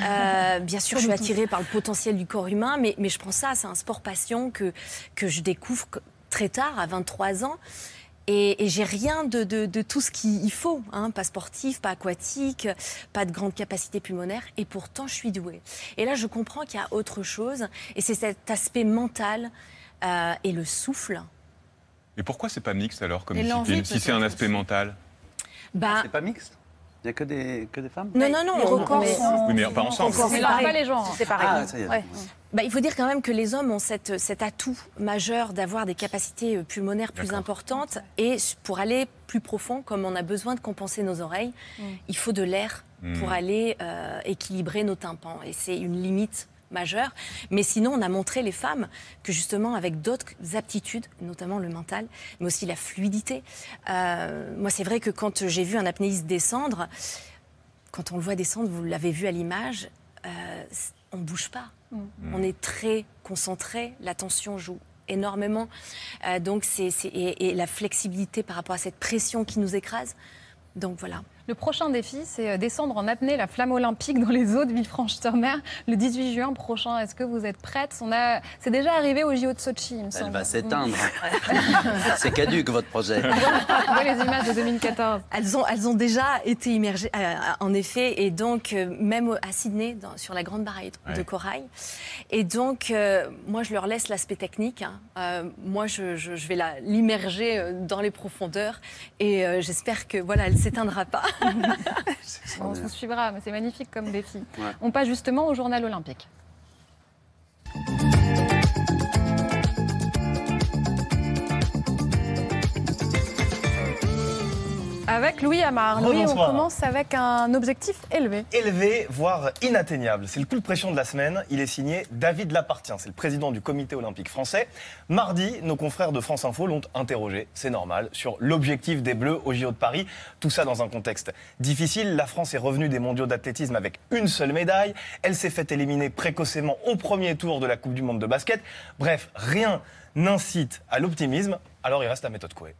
Euh, bien sûr, je suis attirée par le potentiel du corps humain, mais, mais je prends ça, c'est un sport passion que, que je découvre très tard, à 23 ans. Et, et j'ai rien de, de- de tout ce qu'il faut, hein, pas sportif, pas aquatique, pas de grande capacité pulmonaire, et pourtant je suis douée. Et là, je comprends qu'il y a autre chose, et c'est cet aspect mental euh, et le souffle. Et pourquoi c'est pas mixte alors comme Et l'envie, discipline, si c'est un aspect mental? Bah, C'est pas mixte? Il n'y a que des, que des femmes non, non, non, Les on- records mais- sont- Oui, mais pas ensemble. On mélange pas les genres. C'est pareil. Ah, ça y est. Ouais. Bah, il faut dire quand même que les hommes ont cette, cet atout majeur d'avoir des capacités euh, pulmonaires plus importantes et pour aller plus profond, comme on a besoin de compenser nos oreilles, il faut de l'air pour Mm. aller euh, équilibrer nos tympans et c'est une limite majeure. Mais sinon, on a montré les femmes que justement avec d'autres aptitudes, notamment le mental, mais aussi la fluidité. euh, moi, c'est vrai que quand j'ai vu un apnéiste descendre, quand on le voit descendre, vous l'avez vu à l'image, euh, on ne bouge pas. On est très concentré, l'attention joue énormément. Euh, donc c'est, c'est- et, et la flexibilité par rapport à cette pression qui nous écrase. Donc voilà. Le prochain défi, c'est euh, descendre en apnée la flamme olympique dans les eaux de Villefranche-sur-Mer le 18 juin prochain. Est-ce que vous êtes prête? On a, c'est déjà arrivé au JO de Sochi, il me Elle semble. va s'éteindre. C'est caduque votre projet. On voit les images de 2014. Elles ont, elles ont déjà été immergées, euh, en effet, et donc euh, même à Sydney, dans- sur la grande baraille de Ouais. corail. Et donc, euh, moi, je leur laisse l'aspect technique. hein. Euh, moi, je, je- je vais la- l'immerger euh, dans les profondeurs, et euh, j'espère que voilà, elle s'éteindra pas. On vous suivra, mais c'est magnifique comme défi. Ouais. On passe justement au journal olympique. Avec Louis Amar. Louis, on commence avec un objectif élevé. Élevé, voire inatteignable. C'est le coup de pression de la semaine. Il est signé David Lapartien, c'est le président du comité olympique français. Mardi, nos confrères de France Info l'ont interrogé, c'est normal, sur l'objectif des Bleus au JO de Paris. Tout ça dans un contexte difficile. La France est revenue des mondiaux d'athlétisme avec une seule médaille. Elle s'est fait éliminer précocement au premier tour de la Coupe du Monde de basket. Bref, rien n'incite à l'optimisme. Alors il reste la méthode Coué.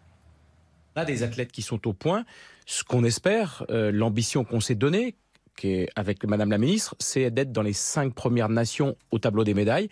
On a des athlètes qui sont au point. Ce qu'on espère, euh, l'ambition qu'on s'est donnée, qui est avec Madame la Ministre, c'est d'être dans les cinq premières nations au tableau des médailles.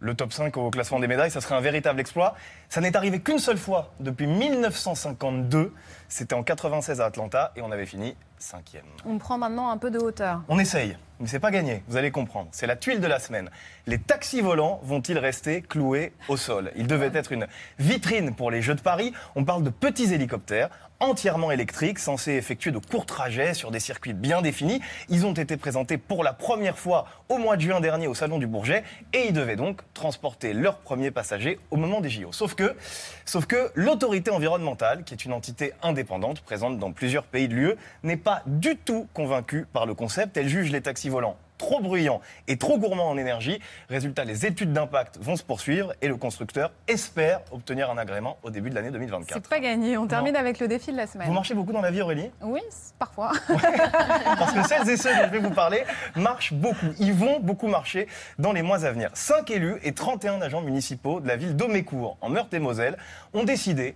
Le top 5 au classement des médailles, ça serait un véritable exploit. Ça n'est arrivé qu'une seule fois depuis 1952. C'était en 96 à Atlanta et on avait fini cinquième. On prend maintenant un peu de hauteur. On essaye, mais c'est pas gagné, vous allez comprendre. C'est la tuile de la semaine. Les taxis volants vont-ils rester cloués au sol? Ils devaient être une vitrine pour les Jeux de Paris. On parle de petits hélicoptères entièrement électriques, censés effectuer de courts trajets sur des circuits bien définis. Ils ont été présentés pour la première fois au mois de juin dernier au Salon du Bourget et ils devaient donc transporter leurs premiers passagers au moment des JO. Sauf que, sauf que l'autorité environnementale, qui est une entité indépendante présente dans plusieurs pays de l'UE, n'est pas du tout convaincue par le concept. Elle juge les taxis volants trop bruyants et trop gourmands en énergie. Résultat, les études d'impact vont se poursuivre et le constructeur espère obtenir un agrément au début de l'année 2024. C'est pas gagné. On termine avec le défi de la semaine. Vous marchez beaucoup dans la vie, Aurélie? Oui, parfois. Parce que celles et ceux dont je vais vous parler marchent beaucoup. Ils vont beaucoup marcher dans les mois à venir. 5 élus et 31 agents municipaux de la ville d'Aumécourt, en Meurthe-et-Moselle, ont décidé,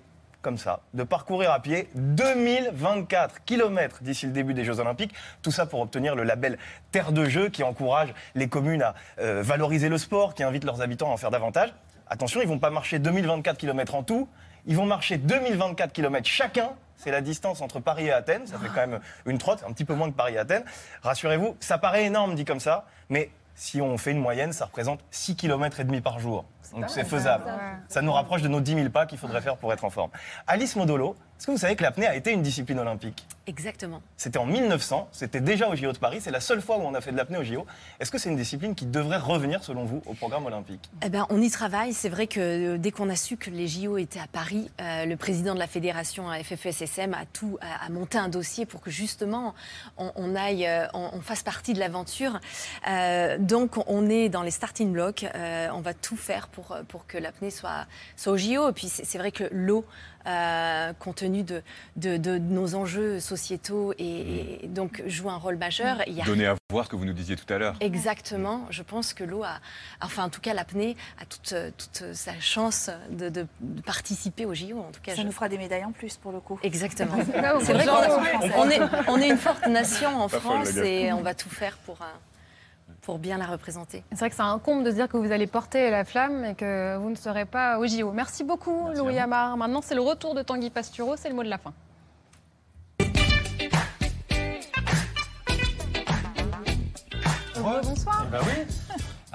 ça, de parcourir à pied 2024 kilomètres d'ici le début des Jeux Olympiques. Tout ça pour obtenir le label Terre de Jeux qui encourage les communes à euh, valoriser le sport, qui invite leurs habitants à en faire davantage. Attention, ils vont pas marcher 2024 kilomètres en tout. Ils vont marcher 2024 kilomètres chacun. C'est la distance entre Paris et Athènes. Ça fait quand même une trotte, un petit peu moins que Paris et Athènes. Rassurez-vous, ça paraît énorme dit comme ça, mais si on fait une moyenne, ça représente 6 km et demi par jour. Donc c'est faisable. Ça nous rapproche de nos 10 000 pas qu'il faudrait faire pour être en forme. Alice Modolo, est-ce que vous savez que l'apnée a été une discipline olympique Exactement. C'était en 1900, c'était déjà au JO de Paris, c'est la seule fois où on a fait de l'apnée au JO. Est-ce que c'est une discipline qui devrait revenir, selon vous, au programme olympique? Eh ben, on y travaille. C'est vrai que euh, dès qu'on a su que les JO étaient à Paris, euh, le président de la fédération euh, FFSSM a tout a, a monté un dossier pour que justement on, on aille, euh, on, on fasse partie de l'aventure. Euh, donc on est dans les starting blocks. On va tout faire pour pour que l'apnée soit soit au JO. Et puis c'est vrai que l'eau. compte tenu de, de, de nos enjeux sociétaux et, et donc joue un rôle majeur. Il y a Donner à voir ce que vous nous disiez tout à l'heure. Exactement. Je pense que l'eau a, enfin en tout cas l'apnée a toute, toute sa chance de, de- de participer au JO. En tout cas, Ça je- nous fera des médailles en plus pour le coup. Exactement. C'est vrai qu'on est, on est une forte nation en Pas France et on va tout faire pour, euh, pour bien la représenter. C'est vrai que c'est un comble de se dire que vous allez porter la flamme et que vous ne serez pas au JO. Merci beaucoup, Merci Louis. Amar. Maintenant, c'est le retour de Tanguy Pastureau. C'est le mot de la fin. Bonsoir. Bah oui.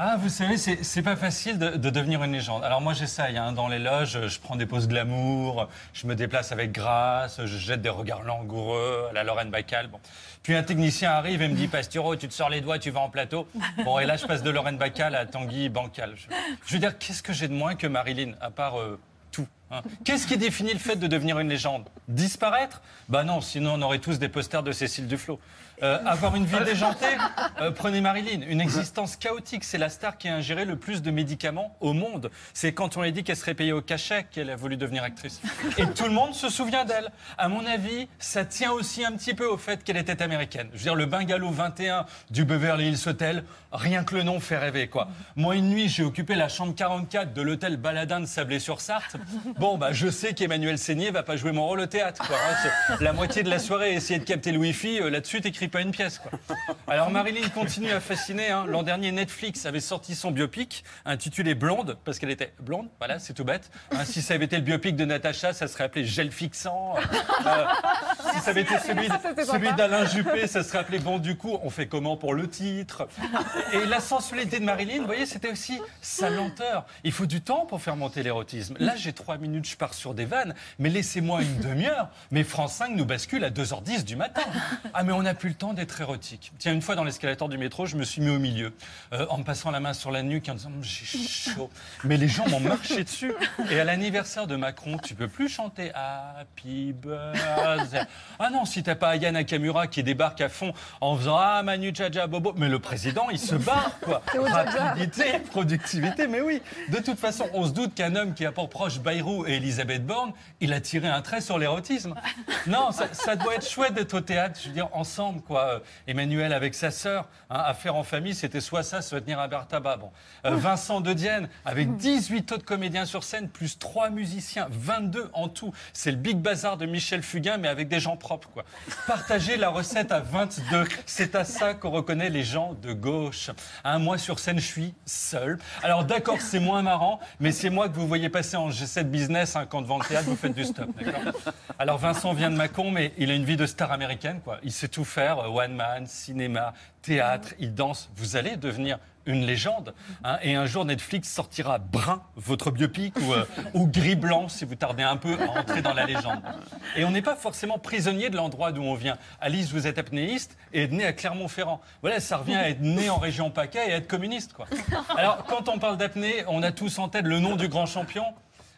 Ah, vous savez, c'est pas facile de, de devenir une légende. Alors moi, j'essaye. hein. Dans les loges, je prends des poses glamour, je me déplace avec grâce, je jette des regards langoureux à la Lorraine Bacal. Bon. Puis un technicien arrive et me dit, Pasturo, tu te sors les doigts, tu vas en plateau. Bon, et là, je passe de Lorraine Bacal à Tanguy Bancal. Je, je veux dire, qu'est-ce que j'ai de moins que Marilyn, à part euh, tout? Hein Qu'est-ce qui définit le fait de devenir une légende? Disparaître? Bah non, sinon on aurait tous des posters de Cécile Duflot. Euh, avoir une vie déjantée? Euh, Prenez Marilyn. Une existence chaotique, c'est la star qui a ingéré le plus de médicaments au monde. C'est quand on lui a dit qu'elle serait payée au cachet qu'elle a voulu devenir actrice. Et tout le monde se souvient d'elle. À mon avis, ça tient aussi un petit peu au fait qu'elle était américaine. Je veux dire, le Bungalow 21 du Beverly Hills Hotel, rien que le nom fait rêver, quoi. Moi, une nuit, j'ai occupé la chambre 44 de l'hôtel Baladin de Sablé-sur-Sarthe. Bon, bah, je sais qu'Emmanuel Seigné va pas jouer mon rôle au théâtre. quoi, hein. La moitié de la soirée, essayer de capter le Wi-Fi, euh, là-dessus, t'écris pas une pièce. Quoi. Alors, Marilyn continue à fasciner. hein. L'an dernier, Netflix avait sorti son biopic intitulé Blonde, parce qu'elle était blonde. Voilà, c'est tout bête. Hein, si ça avait été le biopic de Natacha, ça serait appelé Gel Fixant. Euh, si ça avait été celui, d'Alain Juppé, ça serait appelé Bon, du coup, on fait comment pour le titre? Et la sensualité de Marilyn, vous voyez, c'était aussi sa lenteur. Il faut du temps pour faire monter l'érotisme. Là, j'ai trois minutes, je pars sur des vannes, mais laissez-moi une demi-heure. Mais France 5 nous bascule à 2h10 du matin. Ah, mais on n'a plus le temps d'être érotique. Tiens, une fois dans l'escalator du métro, je me suis mis au milieu, euh, en me passant la main sur la nuque, en disant J'ai chaud. Mais les gens m'ont marché dessus. Et à l'anniversaire de Macron, tu peux plus chanter Happy Birthday. Ah non, si t'as pas Aya Nakamura qui débarque à fond en faisant Ah Manu Jaja Bobo. Mais le président, il se barre, quoi. Rapidité, productivité, mais oui. De toute façon, on se doute qu'un homme qui a pour proche Bayrou et Elisabeth Borne, il a tiré un trait sur l'érotisme. Non, ça, ça doit être chouette d'être au théâtre, je veux dire, ensemble, quoi. Emmanuel avec sa sœur, hein, à faire en famille, c'était soit ça, soit tenir un bar tabac. Bon. Euh, Vincent De Dienne, avec 18 autres comédiens sur scène, plus 3 musiciens, 22 en tout. C'est le Big Bazar de Michel Fugain, mais avec des gens propres, quoi. Partager la recette à 22, c'est à ça qu'on reconnaît les gens de gauche. Un mois sur scène, je suis seul. Alors d'accord, c'est moins marrant, mais c'est moi que vous voyez passer en G7 Business hein, quand devant le théâtre, vous faites du stop. Alors Vincent vient de Macon, mais il a une vie de star américaine. Quoi. Il sait tout faire, euh, one man, cinéma, théâtre, il danse. Vous allez devenir une légende. hein, et un jour, Netflix sortira Brun, votre biopic, ou, euh, ou Gris Blanc, si vous tardez un peu à entrer dans la légende. Et on n'est pas forcément prisonnier de l'endroit d'où on vient. Alice, vous êtes apnéiste et êtes à Clermont-Ferrand. Voilà, ça revient à être né en région PACA et à être communiste. Quoi. Alors, quand on parle d'apnée, on a tous en tête le nom du grand champion.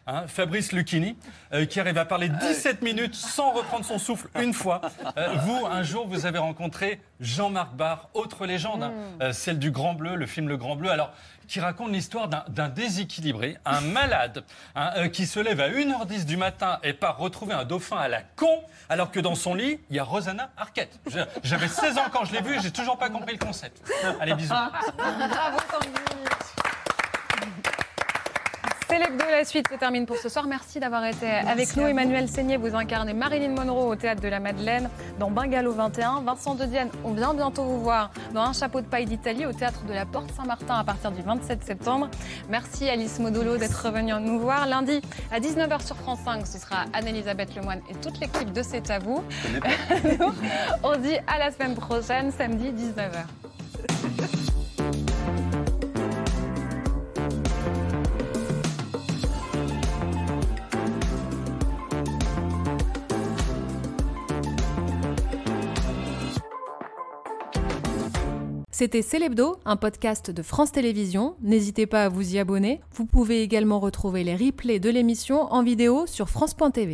Hein, Fabrice Lucchini, euh, qui arrive à parler 17 minutes sans reprendre son souffle une fois. Euh, vous, un jour, vous avez rencontré Jean-Marc Barr, autre légende, hein, euh, celle du Grand Bleu, le film Le Grand Bleu. Alors, qui raconte l'histoire d'un- déséquilibré, un malade, hein, euh, qui se lève à 1h10 du matin et part retrouver un dauphin à la con, alors que dans son lit, il y a Rosanna Arquette. J'avais 16 ans quand je l'ai vu, j'ai toujours pas compris le concept. Allez, bisous. Bravo Tanguy. C'est l'hebdo, la suite se termine pour ce soir. Merci d'avoir été avec nous. Emmanuel Seigné, vous incarnez Marilyn Monroe au Théâtre de la Madeleine dans Bungalow 21. Vincent De Dienne, on vient bientôt vous voir dans Un chapeau de paille d'Italie au Théâtre de la Porte Saint-Martin à partir du 27 septembre. Merci Alice Modolo d'être venue nous voir. Lundi à 19h sur France 5, ce sera Anne-Elisabeth Lemoine et toute l'équipe de C'est à vous. On dit à la semaine prochaine, samedi 19h. C'était Célébdo, un podcast de France Télévisions. N'hésitez pas à vous y abonner. Vous pouvez également retrouver les replays de l'émission en vidéo sur France.tv.